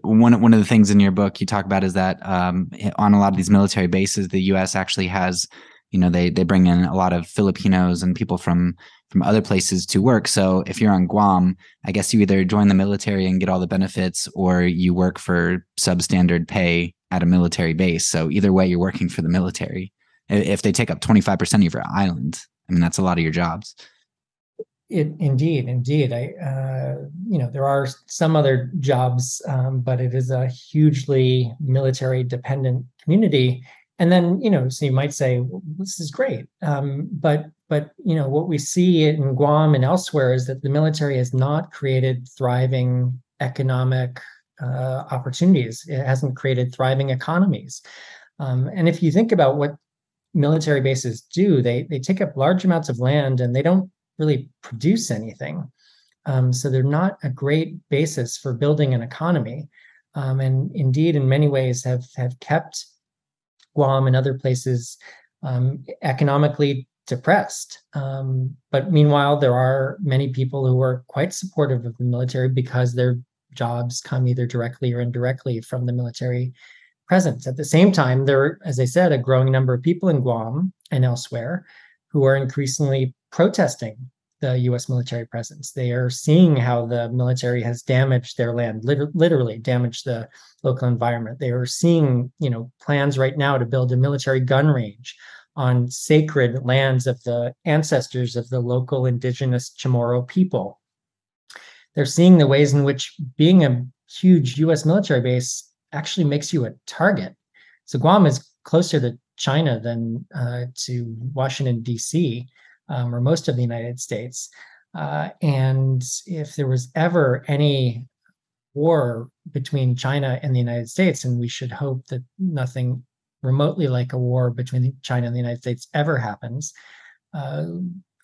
B: one one of the things in your book you talk about is that um, on a lot of these military bases, the U.S. actually has, you know, they they bring in a lot of Filipinos and people from from other places to work. So if you're on Guam, I guess you either join the military and get all the benefits, or you work for substandard pay at a military base. So either way, you're working for the military if they take up 25% of your island i mean that's a lot of your jobs.
C: It indeed indeed. I uh, you know there are some other jobs um, but it is a hugely military dependent community. And then you know so you might say well, this is great. Um, but but you know what we see in guam and elsewhere is that the military has not created thriving economic uh, opportunities. It hasn't created thriving economies. Um, and if you think about what military bases do. They they take up large amounts of land and they don't really produce anything. Um, so they're not a great basis for building an economy. Um, and indeed, in many ways, have have kept Guam and other places um, economically depressed. Um, but meanwhile, there are many people who are quite supportive of the military because their jobs come either directly or indirectly from the military presence. At the same time, there are, as I said, a growing number of people in Guam and elsewhere who are increasingly protesting the US military presence. They are seeing how the military has damaged their land, lit- literally damaged the local environment. They are seeing, you know, plans right now to build a military gun range on sacred lands of the ancestors of the local indigenous Chamorro people. They're seeing the ways in which being a huge US military base actually makes you a target. So Guam is closer to China than uh, to Washington, D.C., um, or most of the United States. Uh, and if there was ever any war between China and the United States, and we should hope that nothing remotely like a war between China and the United States ever happens, uh,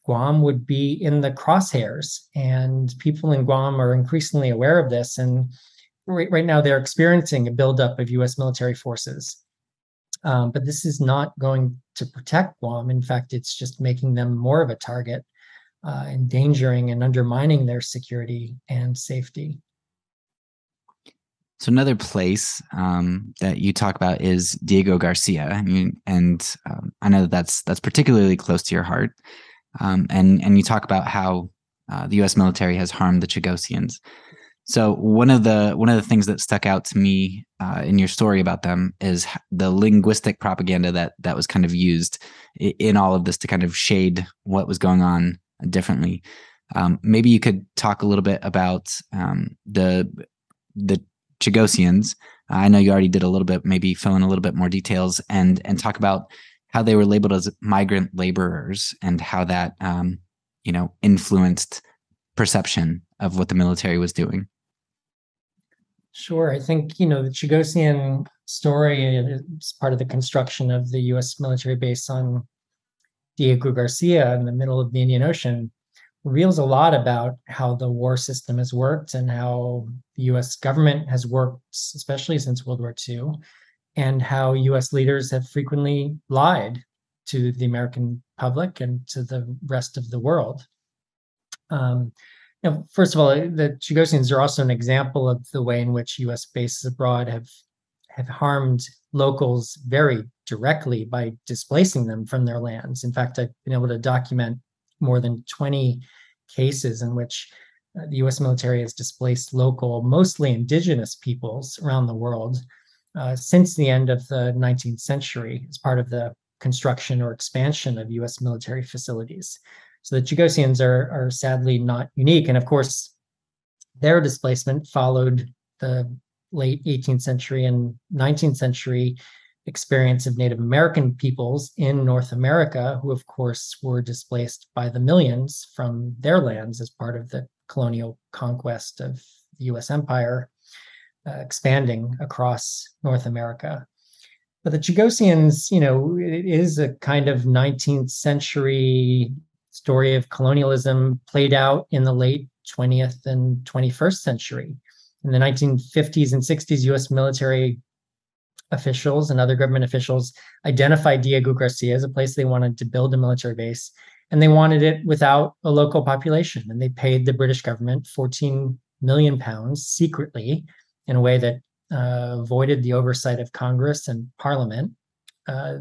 C: Guam would be in the crosshairs. And people in Guam are increasingly aware of this. And right, right now they're experiencing a buildup of U.S. military forces. Um, but this is not going to protect Guam. In fact, it's just making them more of a target, uh, endangering and undermining their security and safety.
B: So another place um, that you talk about is Diego Garcia, I mean, and um, I know that that's that's particularly close to your heart. Um, and and you talk about how uh, the U.S. military has harmed the Chagossians. So one of the one of the things that stuck out to me uh, in your story about them is the linguistic propaganda that that was kind of used in all of this to kind of shade what was going on differently. Um, maybe you could talk a little bit about um, the the Chagossians. I know you already did a little bit. Maybe fill in a little bit more details and and talk about how they were labeled as migrant laborers and how that um, you know influenced perception of what the military was doing.
C: Sure. I think, you know, the Chagossian story is part of the construction of the US military base on Diego Garcia in the middle of the Indian Ocean reveals a lot about how the war system has worked and how the US government has worked, especially since World War II, and how US leaders have frequently lied to the American public and to the rest of the world. Um, you know, first of all, the Chagossians are also an example of the way in which U.S. bases abroad have have harmed locals very directly by displacing them from their lands. In fact, I've been able to document more than 20 cases in which uh, the U.S. military has displaced local, mostly indigenous peoples around the world uh, since the end of the 19th century as part of the construction or expansion of U.S. military facilities. So the Chagossians are, are sadly not unique. And of course, their displacement followed the late 18th century and 19th century experience of Native American peoples in North America, who, of course, were displaced by the millions from their lands as part of the colonial conquest of the US empire, uh, expanding across North America. But the Chagossians, you know, it is a kind of 19th century story of colonialism played out in the late 20th and 21st century. In the 1950s and 60s, US military officials and other government officials identified Diego Garcia as a place they wanted to build a military base. And they wanted it without a local population. And they paid the British government 14 million pounds secretly in a way that uh, avoided the oversight of Congress and Parliament. Uh,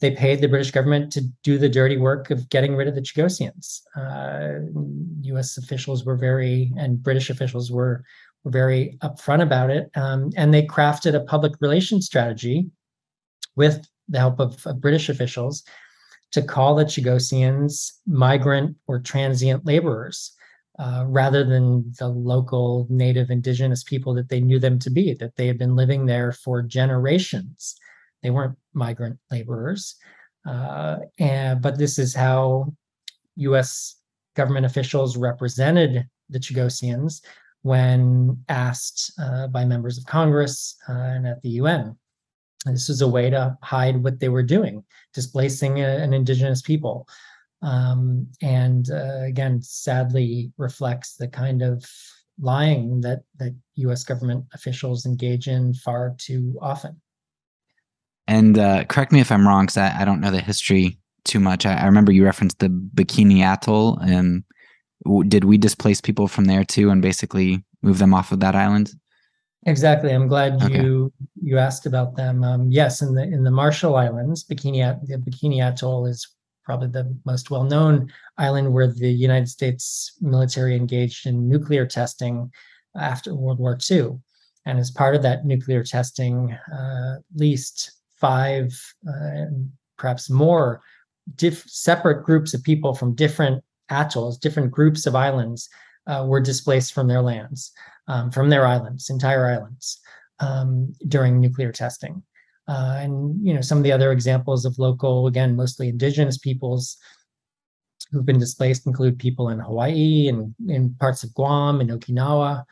C: they paid the British government to do the dirty work of getting rid of the Chagossians. Uh, U.S. officials were very, and British officials were were very upfront about it, um, and they crafted a public relations strategy with the help of, of British officials to call the Chagossians migrant or transient laborers. Uh, rather than the local native indigenous people that they knew them to be, that they had been living there for generations. They weren't migrant laborers. Uh, and, but this is how US government officials represented the Chagossians when asked uh, by members of Congress uh, and at the UN. And this was a way to hide what they were doing, displacing a, an indigenous people. Um, and uh, again, sadly reflects the kind of lying that, that US government officials engage in far too often.
B: And uh, correct me if I'm wrong, because I, I, don't know the history too much. I, I remember you referenced the Bikini Atoll, and did we displace people from there too and basically move them off of that island?
C: Exactly. I'm glad okay. you you asked about them. Um, yes, in the in the Marshall Islands, Bikini the Bikini Atoll is probably the most well-known island where the United States military engaged in nuclear testing after World War II. And as part of that nuclear testing, uh, at least five, uh, perhaps more, diff- separate groups of people from different atolls, different groups of islands uh, were displaced from their lands, um, from their islands, entire islands, um, during nuclear testing. Uh, and you know some of the other examples of local, again, mostly indigenous peoples who've been displaced include people in Hawaii and in parts of Guam and Okinawa.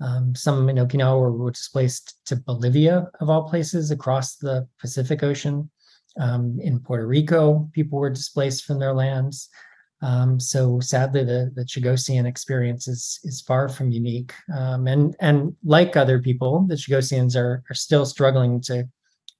C: Um, some in Okinawa were, displaced to Bolivia, of all places, across the Pacific Ocean. Um, in Puerto Rico, people were displaced from their lands. Um, so sadly, the the Chagossian experience is is far from unique. Um, and and like other people, the Chagossians are are still struggling to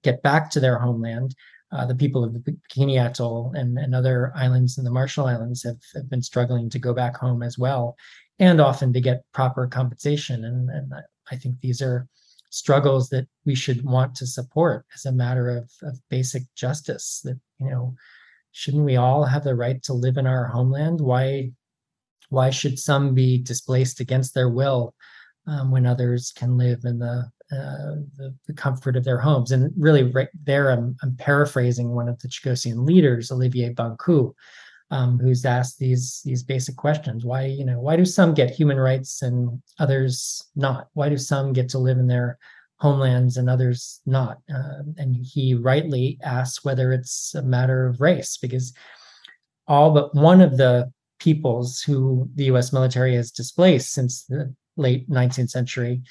C: get back to their homeland. Uh, the people of the Bikini Atoll and, and other islands in the Marshall Islands have, have been struggling to go back home as well, and often to get proper compensation. And, and I think these are struggles that we should want to support as a matter of, of basic justice. That you know shouldn't we all have the right to live in our homeland? Why why should some be displaced against their will um, when others can live in the, uh, the, the comfort of their homes? And really, right there, I'm, I'm paraphrasing one of the Chagossian leaders, Olivier Bancoult, um, who's asked these these basic questions. Why you know why do some get human rights and others not? Why do some get to live in their homelands and others not. Uh, and he rightly asks whether it's a matter of race, because all but one of the peoples who the US military has displaced since the late 19th century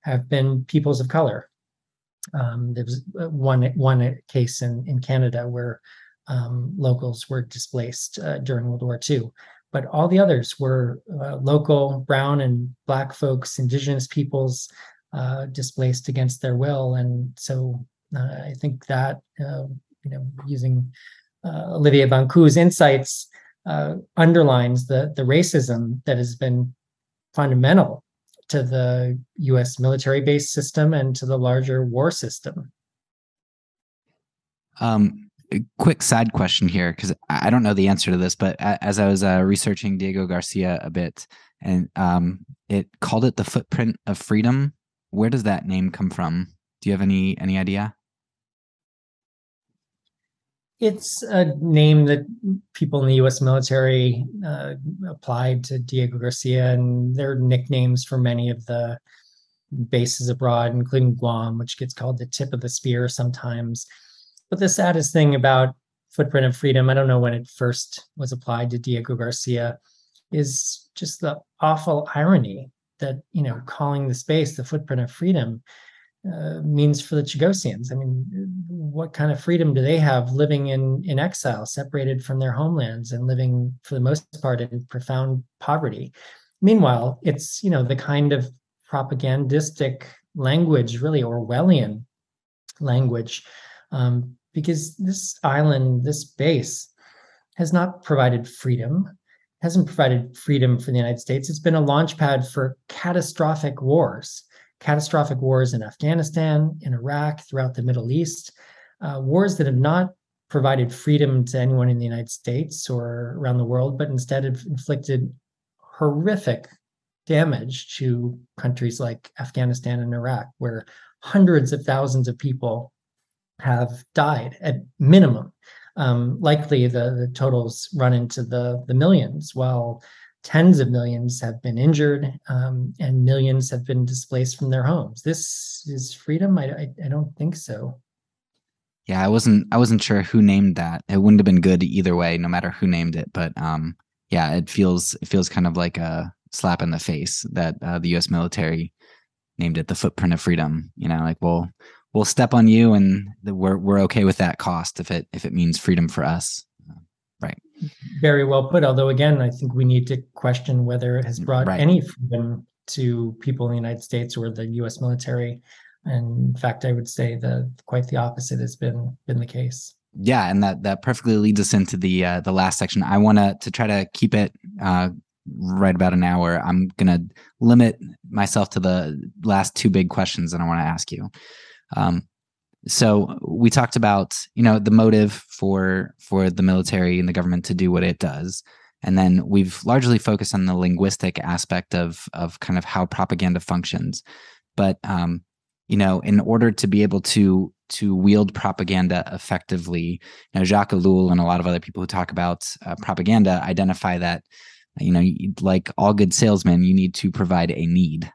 C: have been peoples of color. Um, there was uh, one one case in, in Canada where um, locals were displaced uh, during World War II, but all the others were uh, local brown and black folks, indigenous peoples, uh, displaced against their will. And so uh, I think that, uh, you know, using uh, Olivier Bancoult's insights uh, underlines the, the racism that has been fundamental to the US military based system and to the larger war system.
B: Um, quick side question here because I don't know the answer to this, but as I was uh, researching Diego Garcia a bit, and um, it called it the footprint of freedom where does that name come from? Do you have any any idea?
C: It's a name that people in the U.S. military uh, applied to Diego Garcia, and they're nicknames for many of the bases abroad, including Guam, which gets called the tip of the spear sometimes. But the saddest thing about footprint of freedom, I don't know when it first was applied to Diego Garcia, is just the awful irony that, you know, calling the space the footprint of freedom uh, means for the Chagossians. I mean, what kind of freedom do they have living in, in exile, separated from their homelands and living, for the most part, in profound poverty? Meanwhile, it's, you know, the kind of propagandistic language, really Orwellian language, um, because this island, this base, has not provided freedom, hasn't provided freedom for the United States. It's been a launch pad for catastrophic wars, catastrophic wars in Afghanistan, in Iraq, throughout the Middle East, uh, wars that have not provided freedom to anyone in the United States or around the world, but instead have inflicted horrific damage to countries like Afghanistan and Iraq, where hundreds of thousands of people have died at minimum. Um, likely the, the totals run into the, the millions, while tens of millions have been injured um, and millions have been displaced from their homes. This is freedom? I, I, I don't think so.
B: Yeah, I wasn't I wasn't sure who named that. It wouldn't have been good either way, no matter who named it. But um, yeah, it feels it feels kind of like a slap in the face that uh, the U.S. military named it the footprint of freedom. You know, like we'll we'll step on you, and we're we're okay with that cost if it if it means freedom for us. Right.
C: Very well put. Although again, I think we need to question whether it has brought right. any freedom to people in the United States or the U.S. military. And in fact, I would say that quite the opposite has been been the case
B: yeah and that that perfectly leads us into the uh, the last section i want to to try to keep it uh, right about an hour. I'm going to limit myself to the last two big questions that I want to ask you. Um, so we talked about you know the motive for for the military and the government to do what it does. And then we've largely focused on the linguistic aspect of of kind of how propaganda functions. But um, you know in order to be able to to wield propaganda effectively you know jacques ellul and a lot of other people who talk about uh, propaganda identify that you know like all good salesmen you need to provide a need.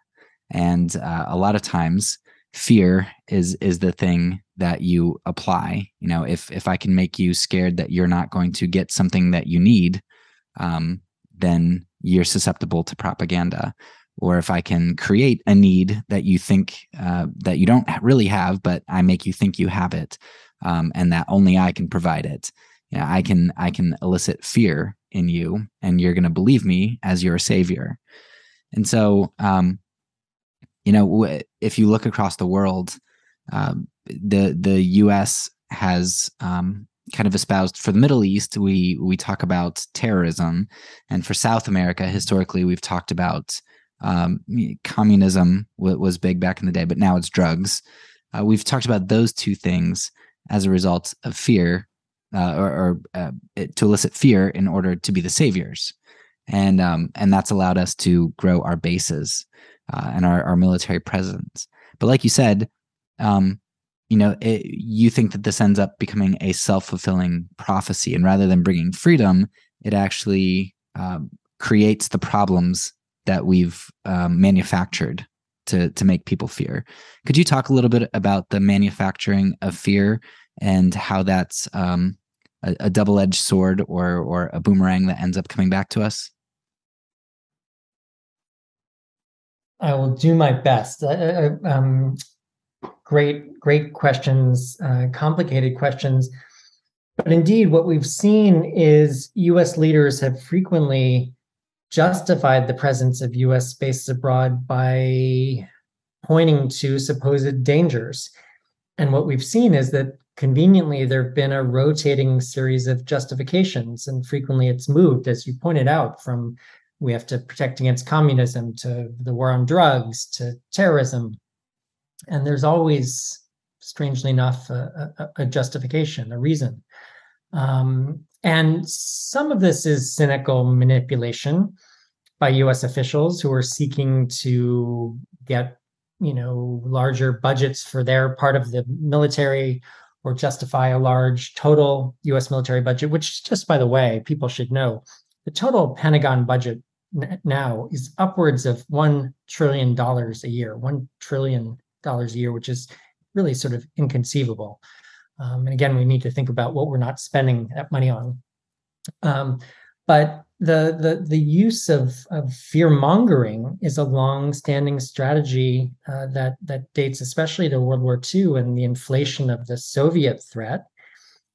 B: And uh, a lot of times fear is is the thing that you apply you know if if i can make you scared that you're not going to get something that you need um, then you're susceptible to propaganda. Or if i can create a need that you think uh, that you don't really have but i make you think you have it um, and that only i can provide it. I can i can elicit fear in you and you're going to believe me as your savior. And so um, you know if you look across the world um, the the us has um, kind of espoused for the middle east we we talk about terrorism and for south america historically we've talked about um, communism was big back in the day but now it's drugs. Uh, we've talked about those two things as a result of fear uh, or, or uh, to elicit fear in order to be the saviors, and um, and that's allowed us to grow our bases uh, and our, our military presence. But like you said, um, you know, it, you think that this ends up becoming a self fulfilling prophecy, and rather than bringing freedom, it actually um, creates the problems that we've um, manufactured to to make people fear. Could you talk a little bit about the manufacturing of fear and how that's um, a, a double-edged sword or or a boomerang that ends up coming back to us?
C: I will do my best. Uh, um, great, great questions, uh, complicated questions. But indeed, what we've seen is US leaders have frequently justified the presence of US bases abroad by pointing to supposed dangers. And what we've seen is that conveniently there have been a rotating series of justifications and frequently it's moved as you pointed out from we have to protect against communism to the war on drugs to terrorism. And there's always strangely enough a, a, a justification a reason. Um, and some of this is cynical manipulation by us officials who are seeking to get you know larger budgets for their part of the military or justify a large total US military budget, which, just by the way, people should know the total Pentagon budget now is upwards of $1 trillion a year, $1 trillion a year, which is really sort of inconceivable. Um, and again, we need to think about what we're not spending that money on. Um, but the, the, the use of, of fear mongering is a long-standing strategy uh, that, that dates especially to World War II and the inflation of the Soviet threat.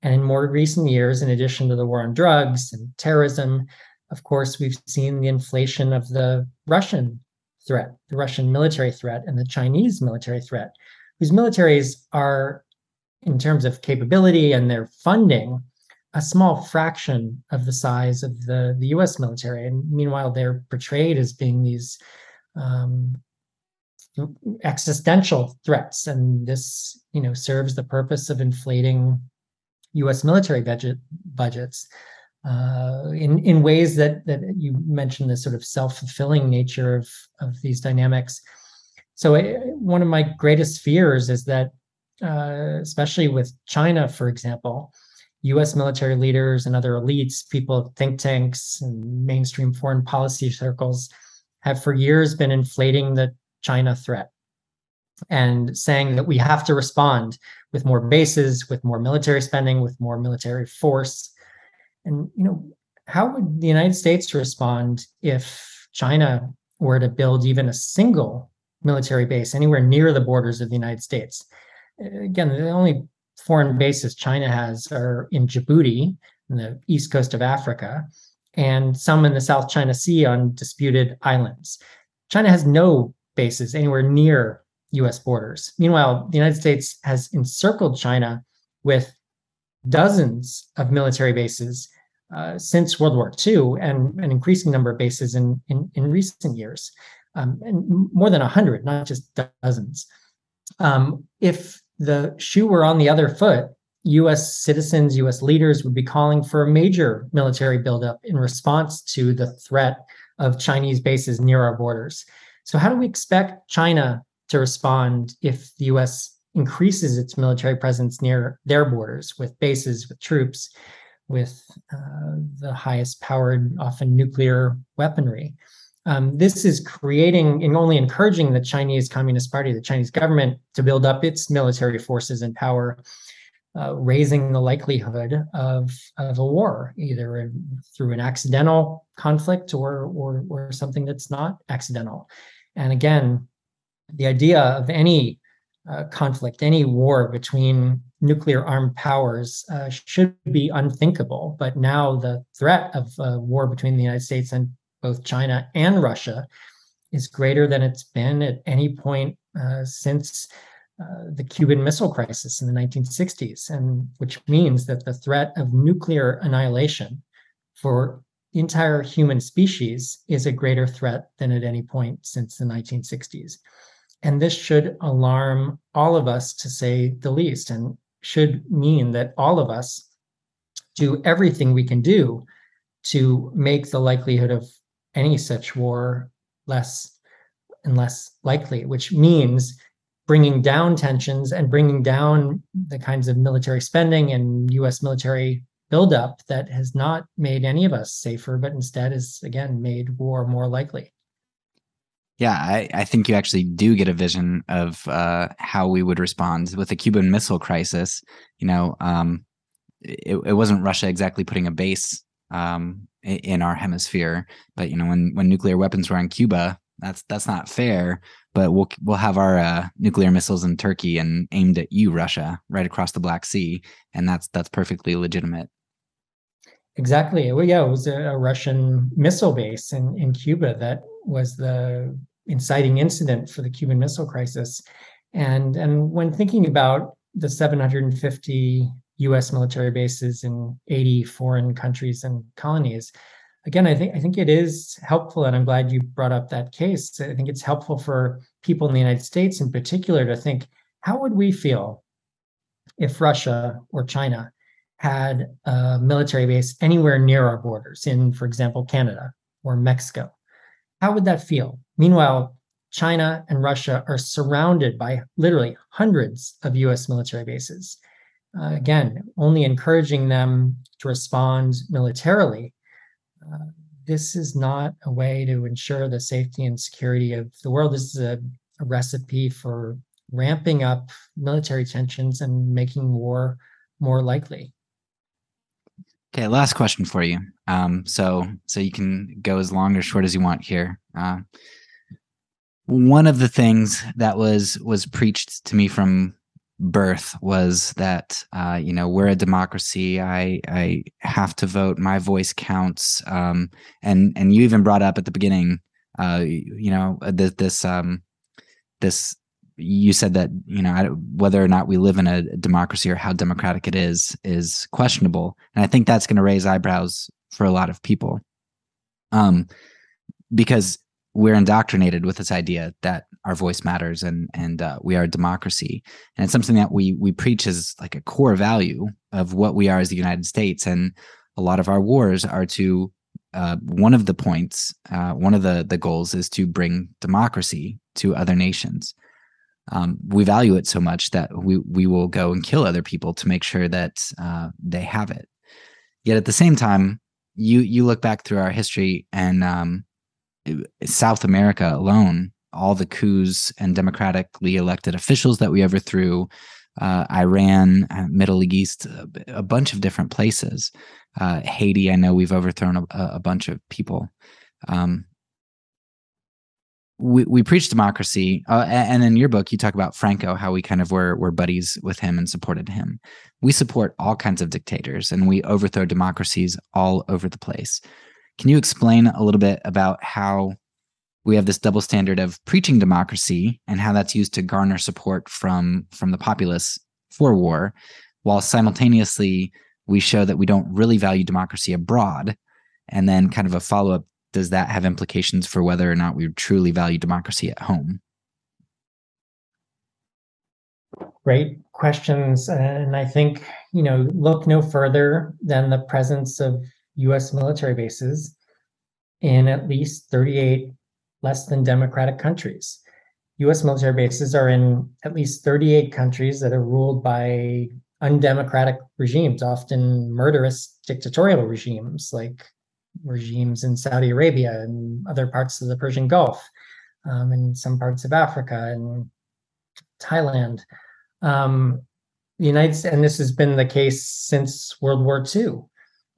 C: And in more recent years, in addition to the war on drugs and terrorism, of course, we've seen the inflation of the Russian threat, the Russian military threat, and the Chinese military threat, whose militaries are, in terms of capability and their funding, a small fraction of the size of the, the US military. And meanwhile, they're portrayed as being these um, existential threats. And this, you know, serves the purpose of inflating US military budget budgets. Uh, in in ways that that you mentioned the sort of self-fulfilling nature of of these dynamics. So uh, one of my greatest fears is that, uh, especially with China, for example, US military leaders and other elites, people, think tanks, and mainstream foreign policy circles have for years been inflating the China threat and saying that we have to respond with more bases, with more military spending, with more military force. And you know, how would the United States respond if China were to build even a single military base anywhere near the borders of the United States? Again, the only foreign bases China has are in Djibouti, in the east coast of Africa, and some in the South China Sea on disputed islands. China has no bases anywhere near US borders. Meanwhile, the United States has encircled China with dozens of military bases uh, since World War II and an increasing number of bases in, in, in recent years, um, and more than 100, not just dozens. Um, if the shoe were on the other foot, US citizens, US leaders would be calling for a major military buildup in response to the threat of Chinese bases near our borders. So, how do we expect China to respond if the US increases its military presence near their borders with bases, with troops, with uh, the highest powered, often nuclear weaponry? Um, this is creating and only encouraging the Chinese Communist Party, the Chinese government, to build up its military forces and power, uh, raising the likelihood of, of a war, either through an accidental conflict or, or, or something that's not accidental. And again, the idea of any uh, conflict, any war between nuclear armed powers uh, should be unthinkable. But now the threat of a war between the United States and both China and Russia is greater than it's been at any point uh, since uh, the Cuban Missile Crisis in the 1960s, and which means that the threat of nuclear annihilation for the entire human species is a greater threat than at any point since the 1960s. And this should alarm all of us, to say the least, and should mean that all of us do everything we can do to make the likelihood of any such war less and less likely, which means bringing down tensions and bringing down the kinds of military spending and US military buildup that has not made any of us safer, but instead has, again, made war more likely.
B: Yeah, I, I think you actually do get a vision of uh, how we would respond with the Cuban Missile Crisis. You know, um, it, it wasn't Russia exactly putting a base um, in our hemisphere. But you know, when when nuclear weapons were on Cuba, that's that's not fair. But we'll we'll have our uh, nuclear missiles in Turkey and aimed at you, Russia, right across the Black Sea, and that's that's perfectly legitimate.
C: Exactly. Well, yeah, it was a, a Russian missile base in in Cuba that was the inciting incident for the Cuban Missile Crisis. And and when thinking about the 750 U.S. military bases in 80 foreign countries and colonies. Again, I think I think it is helpful, and I'm glad you brought up that case. I think it's helpful for people in the United States, in particular, to think how would we feel if Russia or China had a military base anywhere near our borders, in, for example, Canada or Mexico? How would that feel? Meanwhile, China and Russia are surrounded by literally hundreds of US military bases uh, again, only encouraging them to respond militarily. Uh, this is not a way to ensure the safety and security of the world. This is a, a recipe for ramping up military tensions and making war more likely.
B: Okay, last question for you. Um, so so you can go as long or short as you want here. Uh, one of the things that was was preached to me from birth was that uh, you know we're a democracy. I I have to vote. My voice counts. Um, and and you even brought up at the beginning, uh, you know, this this um, this you said that you know whether or not we live in a democracy or how democratic it is is questionable and i think that's going to raise eyebrows for a lot of people. Um because we're indoctrinated with this idea that our voice matters and and uh, we are a democracy. And it's something that we we preach as like a core value of what we are as the united states. And a lot of our wars are to uh, one of the points uh, one of the the goals is to bring democracy to other nations. Um, we value it so much that we we will go and kill other people to make sure that uh, they have it. Yet at the same time, you you look back through our history and um, South America alone, all the coups and democratically elected officials that we overthrew, uh, Iran, uh, Middle East, a, bunch of different places. Uh, Haiti, I know we've overthrown a, a bunch of people. Um, we, we preach democracy uh, and in your book you talk about franco how we kind of were were buddies with him and supported him. We support all kinds of dictators and we overthrow democracies all over the place. Can you explain a little bit about how we have this double standard of preaching democracy and how that's used to garner support from from the populace for war while simultaneously we show that we don't really value democracy abroad? And then kind of a follow-up does that have implications for whether or not we truly value democracy at home?
C: Great questions. And I think, you know, look no further than the presence of US military bases in at least 38 less than democratic countries. US military bases are in at least 38 countries that are ruled by undemocratic regimes, often murderous dictatorial regimes like regimes in Saudi Arabia and other parts of the Persian Gulf, um, and some parts of Africa and Thailand. Um, the United States, and this has been the case since World War II.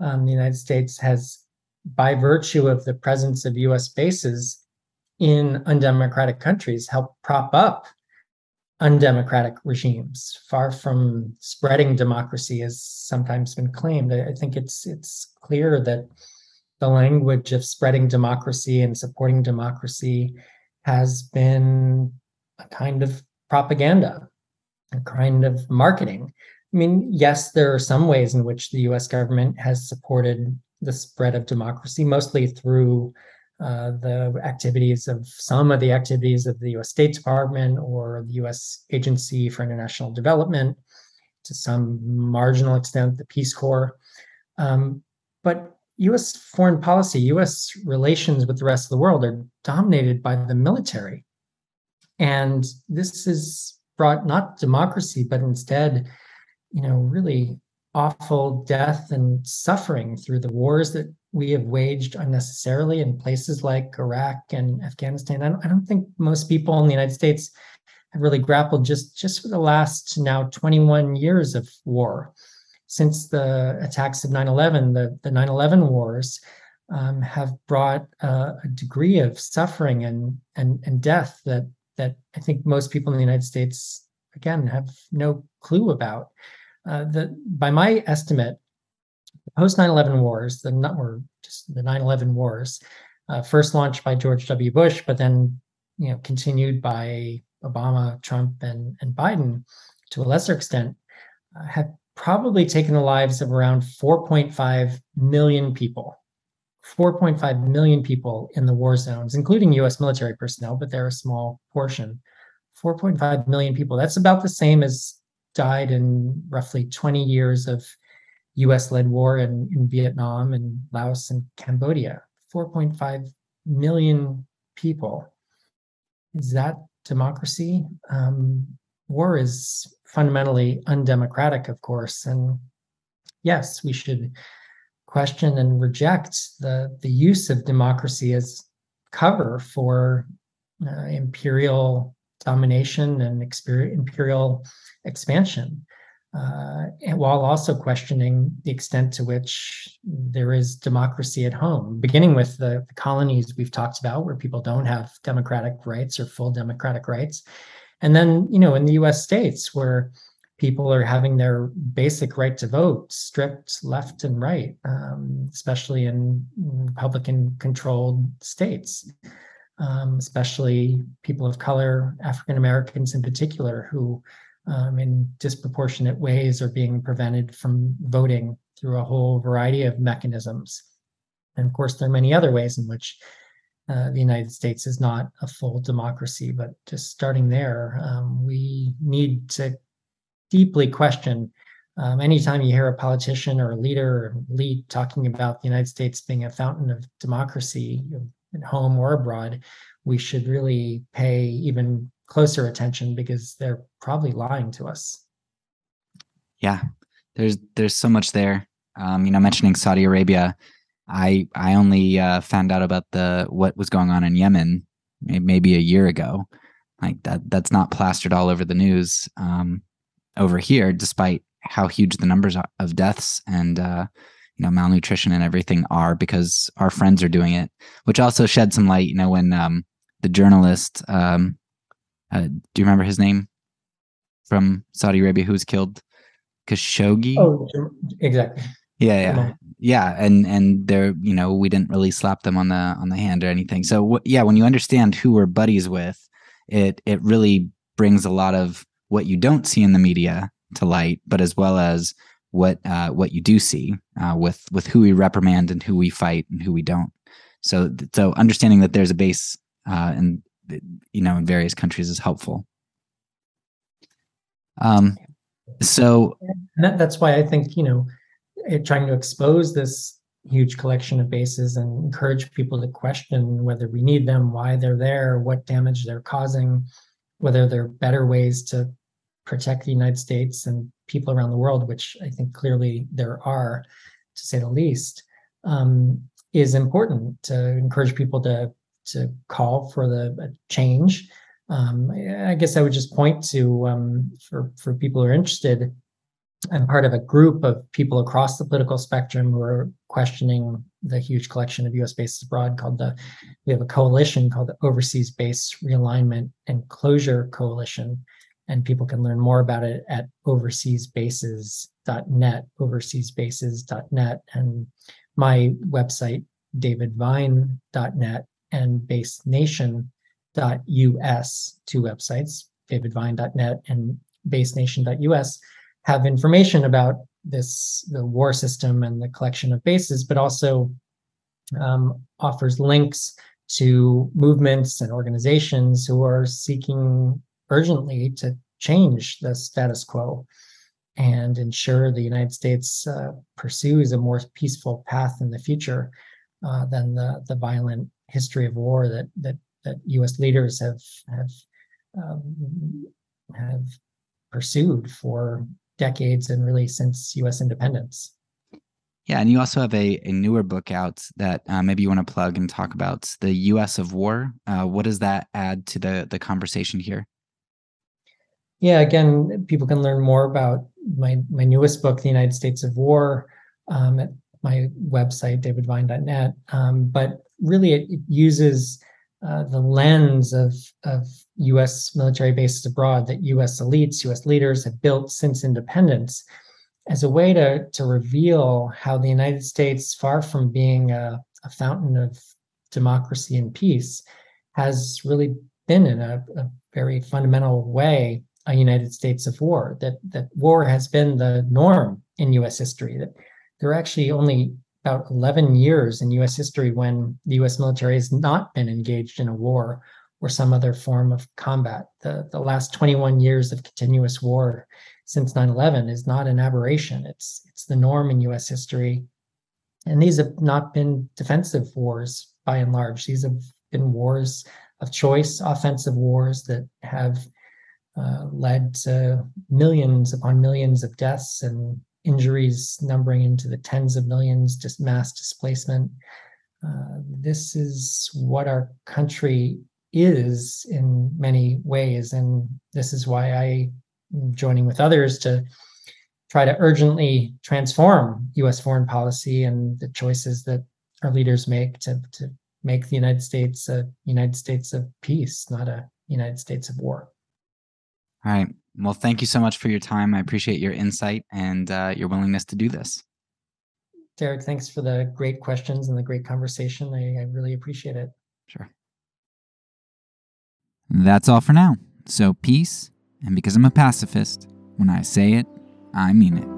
C: Um, the United States has, by virtue of the presence of U.S. bases in undemocratic countries, helped prop up undemocratic regimes, far from spreading democracy, as sometimes been claimed. I think it's it's clear that the language of spreading democracy and supporting democracy has been a kind of propaganda, a kind of marketing. I mean, yes, there are some ways in which the US government has supported the spread of democracy, mostly through uh, the activities of some of the activities of the US State Department or the US Agency for International Development, to some marginal extent, the Peace Corps. Um, but US foreign policy, US relations with the rest of the world are dominated by the military. And this has brought not democracy, but instead, you know, really awful death and suffering through the wars that we have waged unnecessarily in places like Iraq and Afghanistan. I don't, I don't think most people in the United States have really grappled just just for the last now 21 years of war since the attacks of 9-11 the, the 9-11 wars um, have brought uh, a degree of suffering and, and and death that that i think most people in the united states again have no clue about. Uh, the by my estimate post 9-11 wars the or just the 9-11 wars uh, first launched by george w. Bush but then you know continued by obama trump and, and biden to a lesser extent uh, have probably taken the lives of around 4.5 million people. 4.5 million people in the war zones, including US military personnel, but they're a small portion. 4.5 million people. That's about the same as died in roughly 20 years of US led war in, in Vietnam and Laos and Cambodia. 4.5 million people. Is that democracy? Um, war is fundamentally undemocratic, of course. And yes, we should question and reject the the use of democracy as cover for uh, imperial domination and exper- imperial expansion, uh, and while also questioning the extent to which there is democracy at home, beginning with the, the colonies we've talked about, where people don't have democratic rights or full democratic rights, and then you know in the U.S. states where people are having their basic right to vote stripped left and right, um, especially in Republican controlled states, um, especially people of color, African Americans in particular, who um, in disproportionate ways are being prevented from voting through a whole variety of mechanisms. And of course, there are many other ways in which uh, the United States is not a full democracy, but just starting there, um, we need to deeply question um, anytime you hear a politician or a leader or lead talking about the United States being a fountain of democracy at home or abroad, we should really pay even closer attention because they're probably lying to us.
B: Yeah, there's there's so much there. Um, you know, mentioning Saudi Arabia, I I only uh, found out about the what was going on in Yemen maybe a year ago. Like that that's not plastered all over the news. Um, over here, despite how huge the numbers of deaths and uh, you know malnutrition and everything are, because our friends are doing it, which also shed some light. You know, when um, the journalist, um, uh, do you remember his name from Saudi Arabia who was killed? Khashoggi.
C: Oh, exactly.
B: Yeah, yeah, yeah, and and they're you know we didn't really slap them on the on the hand or anything. So yeah, when you understand who we're buddies with, it it really brings a lot of what you don't see in the media to light, but as well as what uh, what you do see uh, with with who we reprimand and who we fight and who we don't. So so understanding that there's a base uh, in you know in various countries is helpful. Um, so
C: that, that's why I think you know trying to expose this huge collection of bases and encourage people to question whether we need them, why they're there, what damage they're causing, whether there are better ways to protect the United States and people around the world, which I think clearly there are, to say the least, um, is important to encourage people to to call for the change. Um, I guess I would just point to um, for for people who are interested. I'm part of a group of people across the political spectrum who are questioning the huge collection of U.S. bases abroad. Called the we have a coalition called the Overseas Base Realignment and Closure Coalition, and people can learn more about it at overseasbases.net, overseasbases.net, and my website, davidvine.net, and basenation.us, two websites, davidvine.net and basenation.us, have information about this the war system and the collection of bases, but also um, offers links to movements and organizations who are seeking urgently to change the status quo and ensure the United States uh, pursues a more peaceful path in the future uh, than the the violent history of war that that that U.S. leaders have have um, have pursued for decades and really since U.S. independence.
B: Yeah, and you also have a, a newer book out that uh, maybe you want to plug and talk about the U.S. of War. Uh, what does that add to the the conversation here?
C: Yeah, again, people can learn more about my my newest book, The United States of War, um, at my website, davidvine.net. Um, but really, it, it uses uh, the lens of of U.S. military bases abroad that U.S. elites, U.S. leaders have built since independence, as a way to to reveal how the United States, far from being a, a fountain of democracy and peace, has really been in a, a very fundamental way a United States of war, that, that war has been the norm in US history, that there are actually only about 11 years in US history when the US military has not been engaged in a war or some other form of combat. The, the last 21 years of continuous war since 9-11 is not an aberration. It's it's the norm in US history. And these have not been defensive wars by and large. These have been wars of choice, offensive wars that have uh, led to millions upon millions of deaths and injuries numbering into the tens of millions, just mass displacement. Uh, this is what our country is in many ways. And this is why I am joining with others to try to urgently transform US foreign policy and the choices that our leaders make to, to make the United States a United States of peace, not a United States of war.
A: All right. Well, thank you so much for your time. I appreciate your insight and uh, your willingness to do this.
C: Derek, thanks for the great questions and the great conversation. I, I really appreciate it.
A: Sure. That's all for now. So, peace, and because I'm a pacifist, when I say it, I mean it.